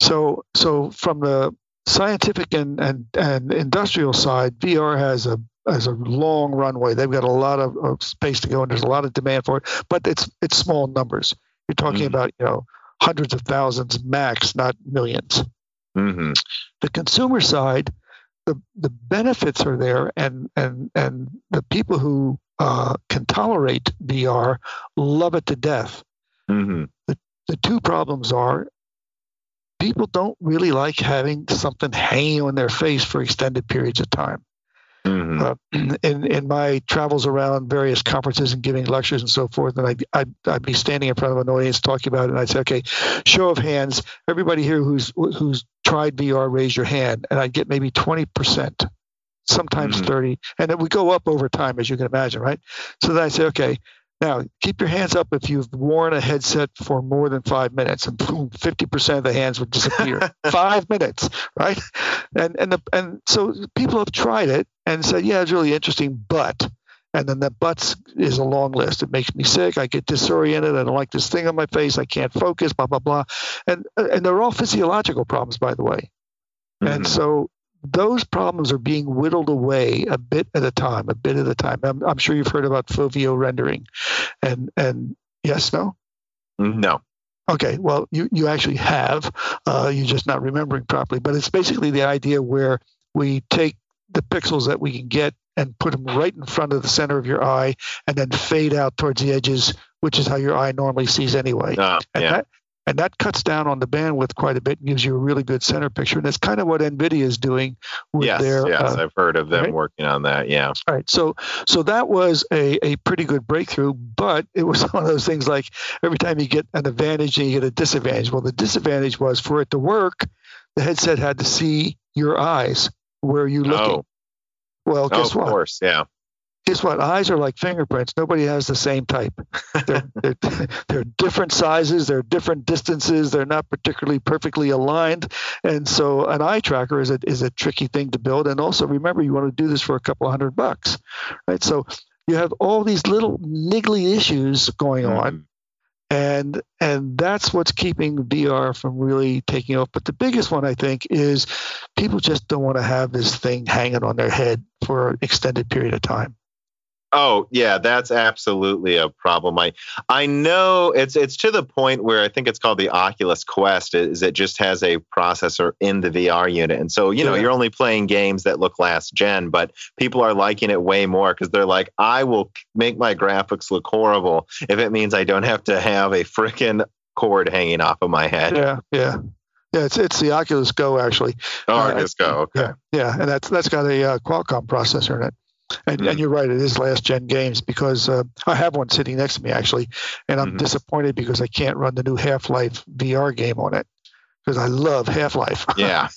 So so from the scientific and, and, and industrial side, VR has a has a long runway. They've got a lot of, of, space to go, and there's a lot of demand for it. But it's it's small numbers. You're talking mm-hmm. about you know hundreds of thousands max, not 1000000s mm-hmm. The consumer side, the the benefits are there, and and and the people who uh, can tolerate VR love it to death. Mm-hmm. The the two problems are people don't really like having something hanging on their face for extended periods of time. Mm-hmm. Uh, in in my travels around various conferences and giving lectures and so forth, and I I'd, I'd, be standing in front of an audience talking about it, and I'd say, okay, show of hands, everybody here who's who's tried VR, raise your hand, and I'd get maybe twenty percent, sometimes mm-hmm. thirty, and it would go up over time, as you can imagine, right? So then I say, okay, now, keep your hands up if you've worn a headset for more than five minutes, and boom, 50% of the hands would disappear. five minutes, right? And and the, and so people have tried it and said, yeah, it's really interesting, but and then the buts is a long list. It makes me sick. I get disoriented. I don't like this thing on my face. I can't focus. Blah blah blah, and and they're all physiological problems, by the way. Mm-hmm. And so those problems are being whittled away a bit at a time, a bit at a time. I'm, I'm sure you've heard about Foveal rendering, and and yes, no, no. Okay, well, you you actually have. Uh, you're just not remembering properly. But it's basically the idea where we take the pixels that we can get and put them right in front of the center of your eye, and then fade out towards the edges, which is how your eye normally sees anyway. Uh, and yeah. that and that cuts down on the bandwidth quite a bit and gives you a really good center picture. And that's kind of what NVIDIA is doing with yes, their. Yes, uh, I've heard of them right? working on that. Yeah. All right. So, so that was a, a pretty good breakthrough, but it was one of those things like every time you get an advantage and you get a disadvantage. Well, the disadvantage was for it to work, the headset had to see your eyes. Where you looking? Oh. Well, guess oh, what? Of course, yeah guess what? Eyes are like fingerprints. Nobody has the same type. They're, they're, they're, different sizes. They're different distances. They're not particularly perfectly aligned. And so an eye tracker is a, is a tricky thing to build. And also remember, you want to do this for a couple hundred bucks, right? So you have all these little niggly issues going on. Mm-hmm. And and that's what's keeping VR from really taking off. But the biggest one I think is people just don't want to have this thing hanging on their head for an extended period of time. Oh yeah, that's absolutely a problem. I I know it's it's to the point where I think it's called the Oculus Quest. Is it just has a processor in the VR unit, and so you know yeah. you're only playing games that look last gen, but people are liking it way more because they're like, I will make my graphics look horrible if it means I don't have to have a freaking cord hanging off of my head. Yeah, yeah. Yeah, it's it's the Oculus Go actually. Oh, Oculus uh, Go. Okay. Yeah, yeah, and that's that's got a uh, Qualcomm processor in it. And, mm-hmm. and, you're right, it is last gen games because uh, I have one sitting next to me actually, and I'm mm-hmm. disappointed because I can't run the new Half Life VR game on it because I love Half Life. yeah,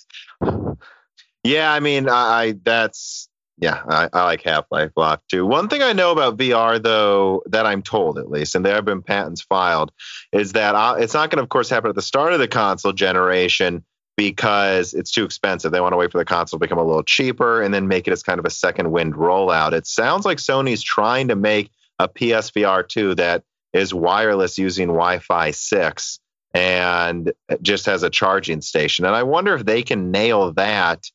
yeah. I mean, I that's yeah, I, I like Half Life a lot too. One thing I know about VR though, that I'm told at least, and there have been patents filed, is that uh, it's not going to, of course, happen at the start of the console generation because it's too expensive. They want to wait for the console to become a little cheaper and then make it as kind of a second wind rollout. It sounds like Sony's trying to make a PSVR 2 that is wireless using Wi Fi 6 and just has a charging station. And I wonder if they can nail that.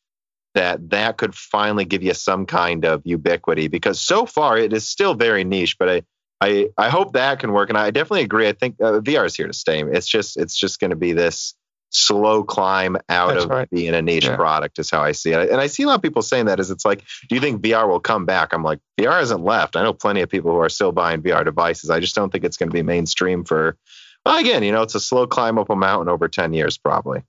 That that could finally give you some kind of ubiquity because so far it is still very niche, but I I, I hope that can work. And I definitely agree. I think uh, VR is here to stay. It's just it's just going to be this slow climb out That's of right. being a niche yeah. product is how I see it. And I see a lot of people saying that is it's like, do you think VR will come back? I'm like, VR hasn't left. I know plenty of people who are still buying VR devices. I just don't think it's going to be mainstream for well, again, you know, it's a slow climb up a mountain over 10 years probably.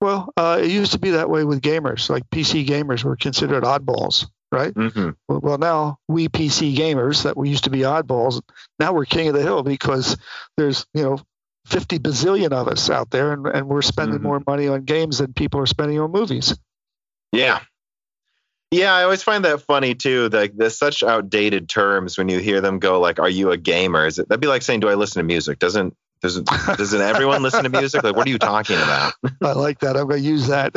Well, uh, it used to be that way with gamers. Like PC gamers were considered oddballs, right? Mm-hmm. Well, now we PC gamers that we used to be oddballs, now we're king of the hill because there's, you know, 50 bazillion of us out there, and, and we're spending mm-hmm. more money on games than people are spending on movies. Yeah. Yeah, I always find that funny too. Like there's such outdated terms when you hear them go like, "Are you a gamer?" Is it that'd be like saying, "Do I listen to music?" Doesn't doesn't doesn't everyone listen to music? Like, what are you talking about? I like that. I'm going to use that.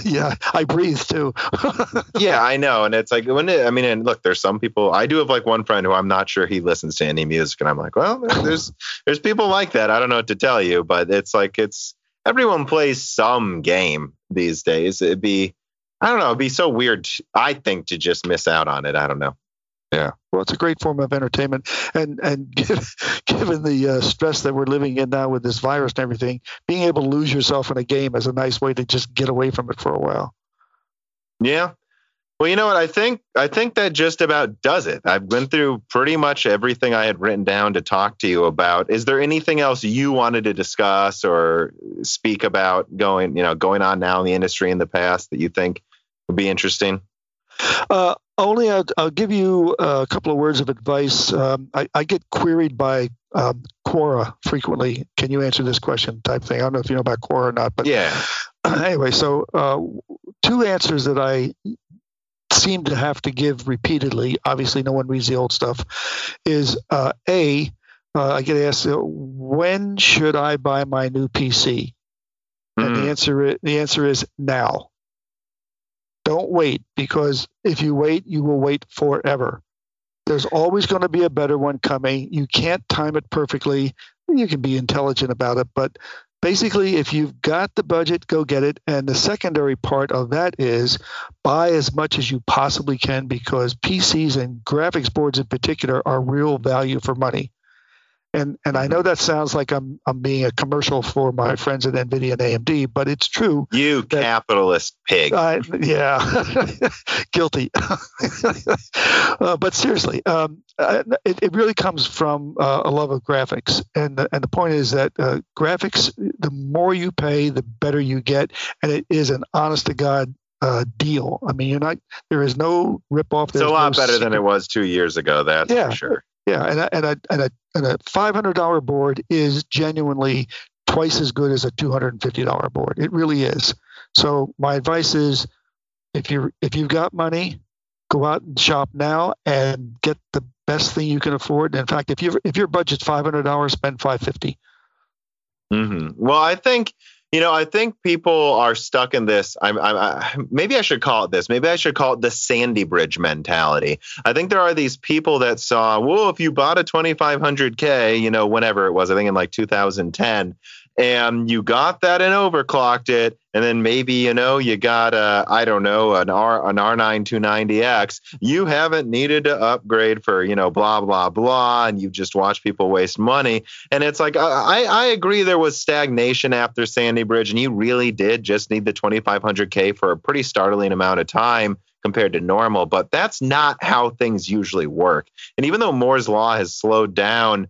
yeah, I breathe too. yeah, I know, and it's like when it, I mean, and look, there's some people. I do have like one friend who I'm not sure he listens to any music, and I'm like, well, there's there's people like that. I don't know what to tell you, but it's like it's everyone plays some game these days. It'd be I don't know. It'd be so weird, I think, to just miss out on it. I don't know. Yeah, well, it's a great form of entertainment, and and given the uh, stress that we're living in now with this virus and everything, being able to lose yourself in a game is a nice way to just get away from it for a while. Yeah. Well, you know what? I think I think that just about does it. I've been through pretty much everything I had written down to talk to you about. Is there anything else you wanted to discuss or speak about going, you know, going on now in the industry in the past that you think would be interesting? Uh, only I'll, I'll, give you a couple of words of advice. Um, I, I, get queried by um, Quora frequently. Can you answer this question? Type thing. I don't know if you know about Quora or not, but yeah. Anyway, so uh, two answers that I seem to have to give repeatedly. Obviously, no one reads the old stuff. Is uh, a uh, I get asked uh, when should I buy my new PC, mm. and the hmm. answer is, the answer is now. Don't wait because if you wait, you will wait forever. There's always going to be a better one coming. You can't time it perfectly. You can be intelligent about it, but basically, if you've got the budget, go get it. And the secondary part of that is buy as much as you possibly can because PCs and graphics boards in particular are real value for money. And and I know that sounds like I'm I'm being a commercial for my friends at Nvidia and AMD, but it's true. You that, capitalist pig. Uh, yeah, guilty. uh, but seriously, um, it, it really comes from uh, a love of graphics, and the, and the point is that uh, graphics, the more you pay, the better you get, and it is an honest to god uh, deal. I mean, you're not. There is no rip off. It's a lot no better secret. than it was two years ago. That's yeah, for sure. Yeah, and a, and a, and a, and a $500 board is genuinely twice as good as a $250 board. It really is. So my advice is, if you if you've got money, go out and shop now and get the best thing you can afford. in fact, if you if your budget's $500, spend 550. Mm-hmm. Well, I think you know, I think people are stuck in this. I'm, I'm, I, maybe I should call it this. Maybe I should call it the Sandy Bridge mentality. I think there are these people that saw, well, if you bought a 2500K, you know, whenever it was, I think in like 2010, and you got that and overclocked it and then maybe you know you got a i don't know an r an r9 290x you haven't needed to upgrade for you know blah blah blah and you've just watched people waste money. And it's like i i agree there was stagnation after sandy bridge and you really did just need the 2500k for a pretty startling amount of time compared to normal but that's not how things usually work. And even though moore's law has slowed down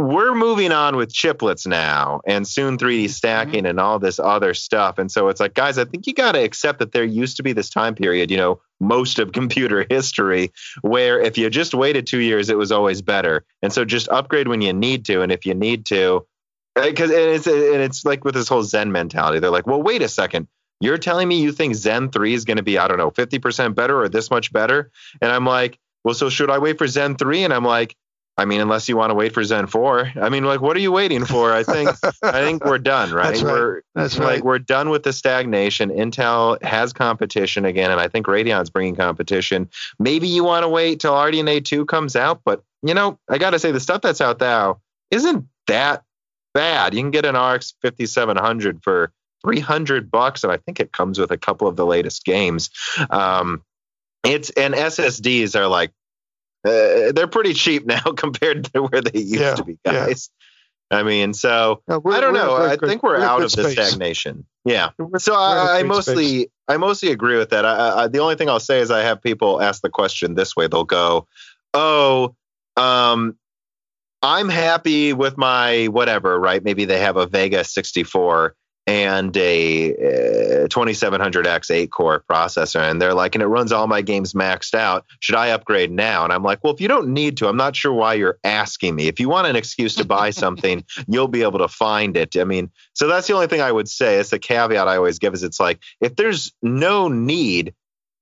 we're moving on with chiplets now and soon 3D mm-hmm. stacking and all this other stuff. And so it's like, guys, I think you got to accept that there used to be this time period, you know, most of computer history, where if you just waited two years, it was always better. And so just upgrade when you need to. And if you need to, because it's, and it's like with this whole Zen mentality, they're like, well, wait a second. You're telling me you think Zen 3 is going to be, I don't know, 50% better or this much better? And I'm like, well, so should I wait for Zen 3? And I'm like, I mean, unless you want to wait for Zen 4. I mean, like, what are you waiting for? I think I think we're done, right? That's right. We're That's right. like we're done with the stagnation. Intel has competition again, and I think Radeon's bringing competition. Maybe you want to wait till RDNA 2 comes out, but you know, I got to say the stuff that's out now isn't that bad. You can get an RX 5700 for 300 bucks, and I think it comes with a couple of the latest games. Um, it's and SSDs are like uh, they're pretty cheap now compared to where they used yeah, to be, guys. Yeah. I mean, so I don't know. I think we're, we're out of the stagnation. Yeah. So I, I mostly, space. I mostly agree with that. I, I, the only thing I'll say is I have people ask the question this way. They'll go, "Oh, um, I'm happy with my whatever, right? Maybe they have a Vega 64 and a uh, 2700X 8 core processor. And they're like, and it runs all my games maxed out. Should I upgrade now? And I'm like, well, if you don't need to, I'm not sure why you're asking me. If you want an excuse to buy something, you'll be able to find it. I mean, so that's the only thing I would say. It's the caveat I always give is it's like, if there's no need,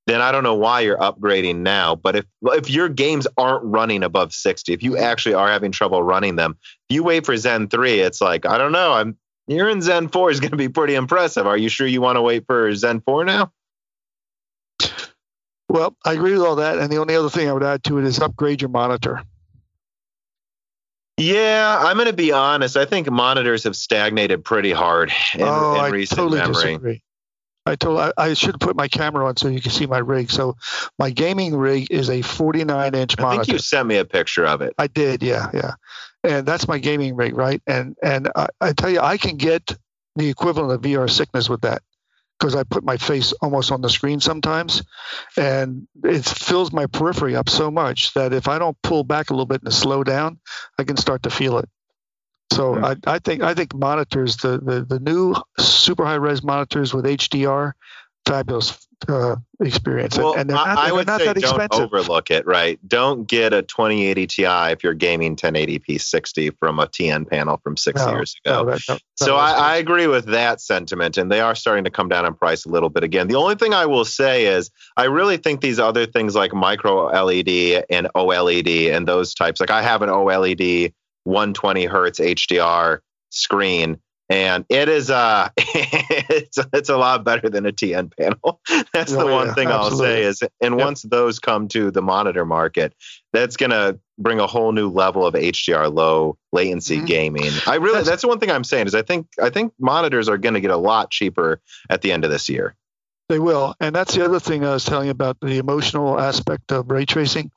then I don't know why you're upgrading now. But if if your games aren't running above 60, if you actually are having trouble running them, if you wait for Zen 3, it's like, I don't know, I'm you're in Zen 4 is going to be pretty impressive. Are you sure you want to wait for Zen 4 now? Well, I agree with all that. And the only other thing I would add to it is upgrade your monitor. Yeah, I'm going to be honest. I think monitors have stagnated pretty hard in, oh, in recent I totally memory. Disagree. I told I, I should put my camera on so you can see my rig. So my gaming rig is a 49 inch monitor. I think you sent me a picture of it. I did, yeah, yeah. And that's my gaming rig, right? And and I, I tell you, I can get the equivalent of VR sickness with that because I put my face almost on the screen sometimes, and it fills my periphery up so much that if I don't pull back a little bit and slow down, I can start to feel it. So I, I think I think monitors the, the the new super high res monitors with HDR, fabulous uh, experience. Well, and, and not, I, would not say that don't expensive. overlook it. Right? Don't get a 2080 Ti if you're gaming 1080p 60 from a TN panel from six No, years ago. no, that- no, So I, I agree with that sentiment, and they are starting to come down in price a little bit again. The only thing I will say is I really think these other things like micro LED and OLED and those types, like I have an OLED 120 hertz HDR screen, and it is uh it's it's a lot better than a TN panel. That's the one yeah, thing I'll say is, and Yep. once those come to the monitor market, that's gonna bring a whole new level of HDR low latency Mhm. gaming. I really That's- that's the one thing I'm saying is I think I think monitors are going to get a lot cheaper at the end of this year. They will. And that's the other thing I was telling you about the emotional aspect of ray tracing.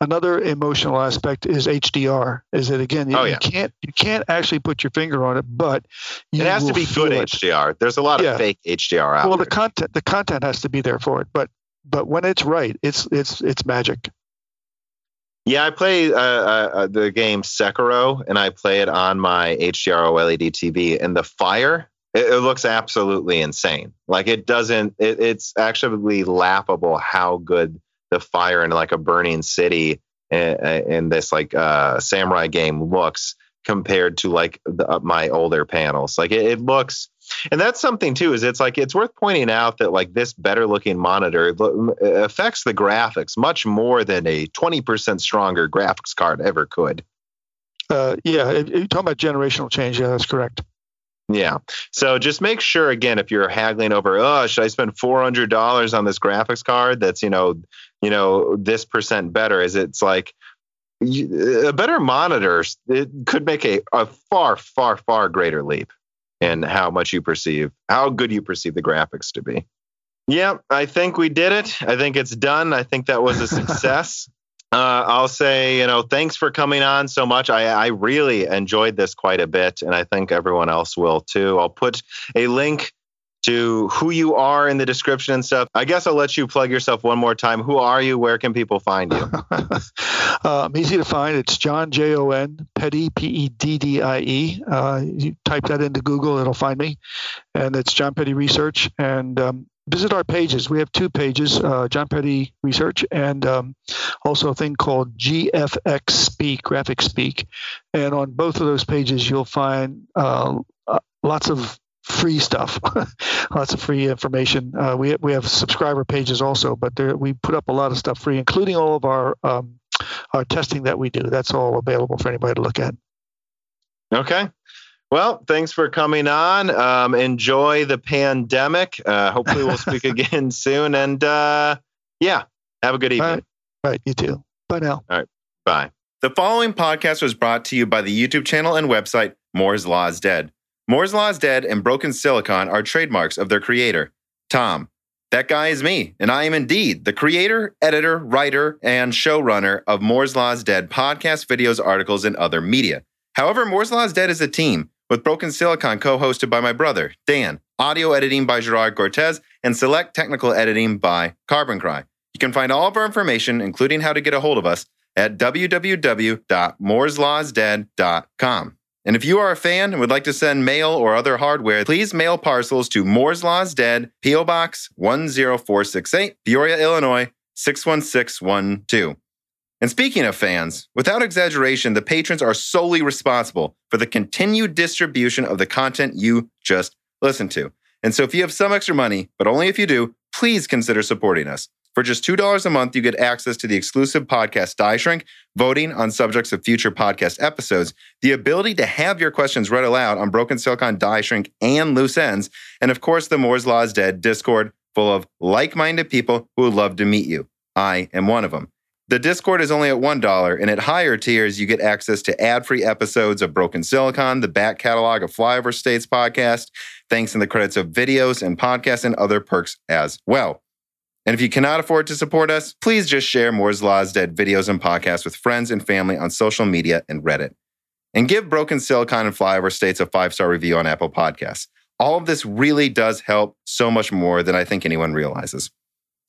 Another emotional aspect is HDR. Is that again you, Oh, you yeah. can't you can't actually put your finger on it, but you it has to be good it. HDR. There's a lot of fake HDR out Well the content the content has to be there for it. But but when it's right, it's it's it's magic. Yeah, I play uh, uh, uh, the game Sekiro, and I play it on my HDR OLED TV. And the fire, it, it looks absolutely insane. Like it doesn't. It, it's actually laughable how good the fire in like a burning city in, in this like uh, samurai game looks compared to like the, uh, my older panels. Like it, it looks. And that's something too. Is it's like it's worth pointing out that like this better looking monitor affects the graphics much more than a twenty percent stronger graphics card ever could. Uh, yeah, you're talking about generational change. Yeah, that's correct. Yeah. So just make sure again if you're haggling over, oh, should I spend four hundred dollars on this graphics card that's you know, you know this percent better? Is it's like you, a better monitor it could make a, a far far far greater leap in how much you perceive how good you perceive the graphics to be. Yeah, I think we did it. I think it's done. I think that was a success. Uh, I'll say, you know, thanks for coming on so much. I, I really enjoyed this quite a bit, and I think everyone else will too. I'll put a link to who you are in the description and stuff. I guess I'll let you plug yourself one more time. Who are you? Where can people find you? I'm easy to find. It's Jon J O N Peddie P E D D I E. Uh, you type that into Google, it'll find me, and it's Jon Peddie Research. And um, visit our pages. We have two pages: uh, Jon Peddie Research, and um, also a thing called GFX Speak, Graphic Speak. And on both of those pages, you'll find uh, uh, lots of free stuff, lots of free information. Uh, we we have subscriber pages also, but there, we put up a lot of stuff free, including all of our um, our testing that we do. That's all available for anybody to look at. Okay. Well, thanks for coming on. Um, enjoy the pandemic. Uh, hopefully, we'll speak again soon. And uh, yeah, have a good evening. right, all right, you too. Bye now. All right. Bye. The following podcast was brought to you by the YouTube channel and website Moore's Law is Dead. Moore's Law is Dead and Broken Silicon are trademarks of their creator, Tom. That guy is me, and I am indeed the creator, editor, writer, and showrunner of Moore's Law is Dead podcast, videos, articles, and other media. However, Moore's Law is Dead is a team, with Broken Silicon co hosted by my brother, Dan, audio editing by Gerard Cortez, and select technical editing by Carbon Cry. You can find all of our information, including how to get a hold of us, at www.mooreslawsdead.com. And if you are a fan and would like to send mail or other hardware, please mail parcels to Moore's Laws Dead, P.O. Box 10468, Peoria, Illinois 61612. And speaking of fans, without exaggeration, the patrons are solely responsible for the continued distribution of the content you just listened to. And so if you have some extra money, but only if you do, please consider supporting us. For just $2 a month, you get access to the exclusive podcast Die Shrink, voting on subjects of future podcast episodes, the ability to have your questions read aloud on Broken Silicon Die Shrink and Loose Ends, and of course, the Moore's Law is Dead Discord full of like minded people who would love to meet you. I am one of them. The Discord is only at $1, and at higher tiers, you get access to ad free episodes of Broken Silicon, the back catalog of Flyover States podcast, thanks in the credits of videos and podcasts, and other perks as well. And if you cannot afford to support us, please just share Moore's Law's Dead videos and podcasts with friends and family on social media and Reddit. And give Broken Silicon and Flyover States a five star review on Apple Podcasts. All of this really does help so much more than I think anyone realizes.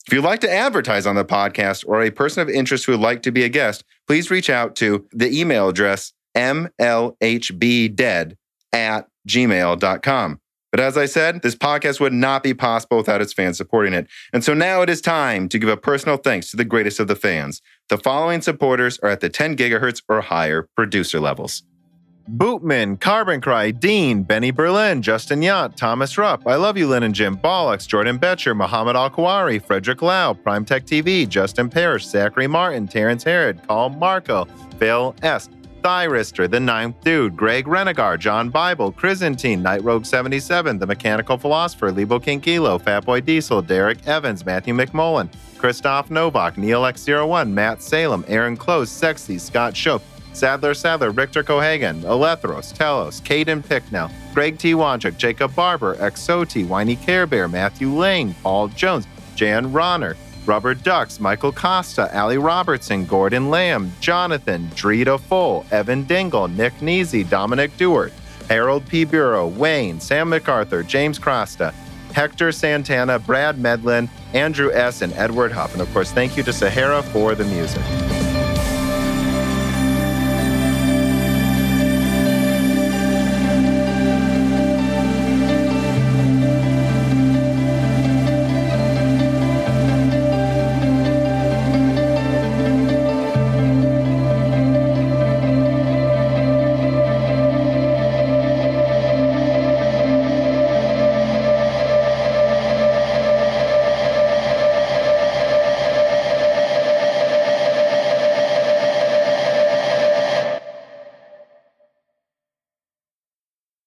If you'd like to advertise on the podcast or a person of interest who would like to be a guest, please reach out to the email address mlhbdead at gmail.com. But as I said, this podcast would not be possible without its fans supporting it. And so now it is time to give a personal thanks to the greatest of the fans. The following supporters are at the 10 gigahertz or higher producer levels. Bootman, Carbon Cry, Dean, Benny Berlin, Justin Yacht, Thomas Rupp, I Love You Lynn and Jim, Bollocks, Jordan Betcher, Muhammad Al Kawari, Frederick Lau, Prime Tech TV, Justin Parrish, Zachary Martin, Terrence Herod, Carl Marco, Phil S., Thyrister, The Ninth Dude, Greg Renegar, John Bible, Chrysantine, Night Rogue 77, The Mechanical Philosopher, Lebo Kinkilo, Fatboy Diesel, Derek Evans, Matthew McMullen, Christoph Novak, Neil X01, Matt Salem, Aaron Close, Sexy, Scott Shope, Sadler Sadler, Richter Cohagen, Alethros, Telos, Caden Picknell, Greg T. Wanchuk, Jacob Barber, Exoti, Whiny Care Bear, Matthew Lane, Paul Jones, Jan Ronner, Rubber Ducks, Michael Costa, Ali Robertson, Gordon Lamb, Jonathan, Drita Full, Evan Dingle, Nick Neasy, Dominic Dewart, Harold P. Bureau, Wayne, Sam MacArthur, James Crosta, Hector Santana, Brad Medlin, Andrew S., and Edward Huff. And of course, thank you to Sahara for the music.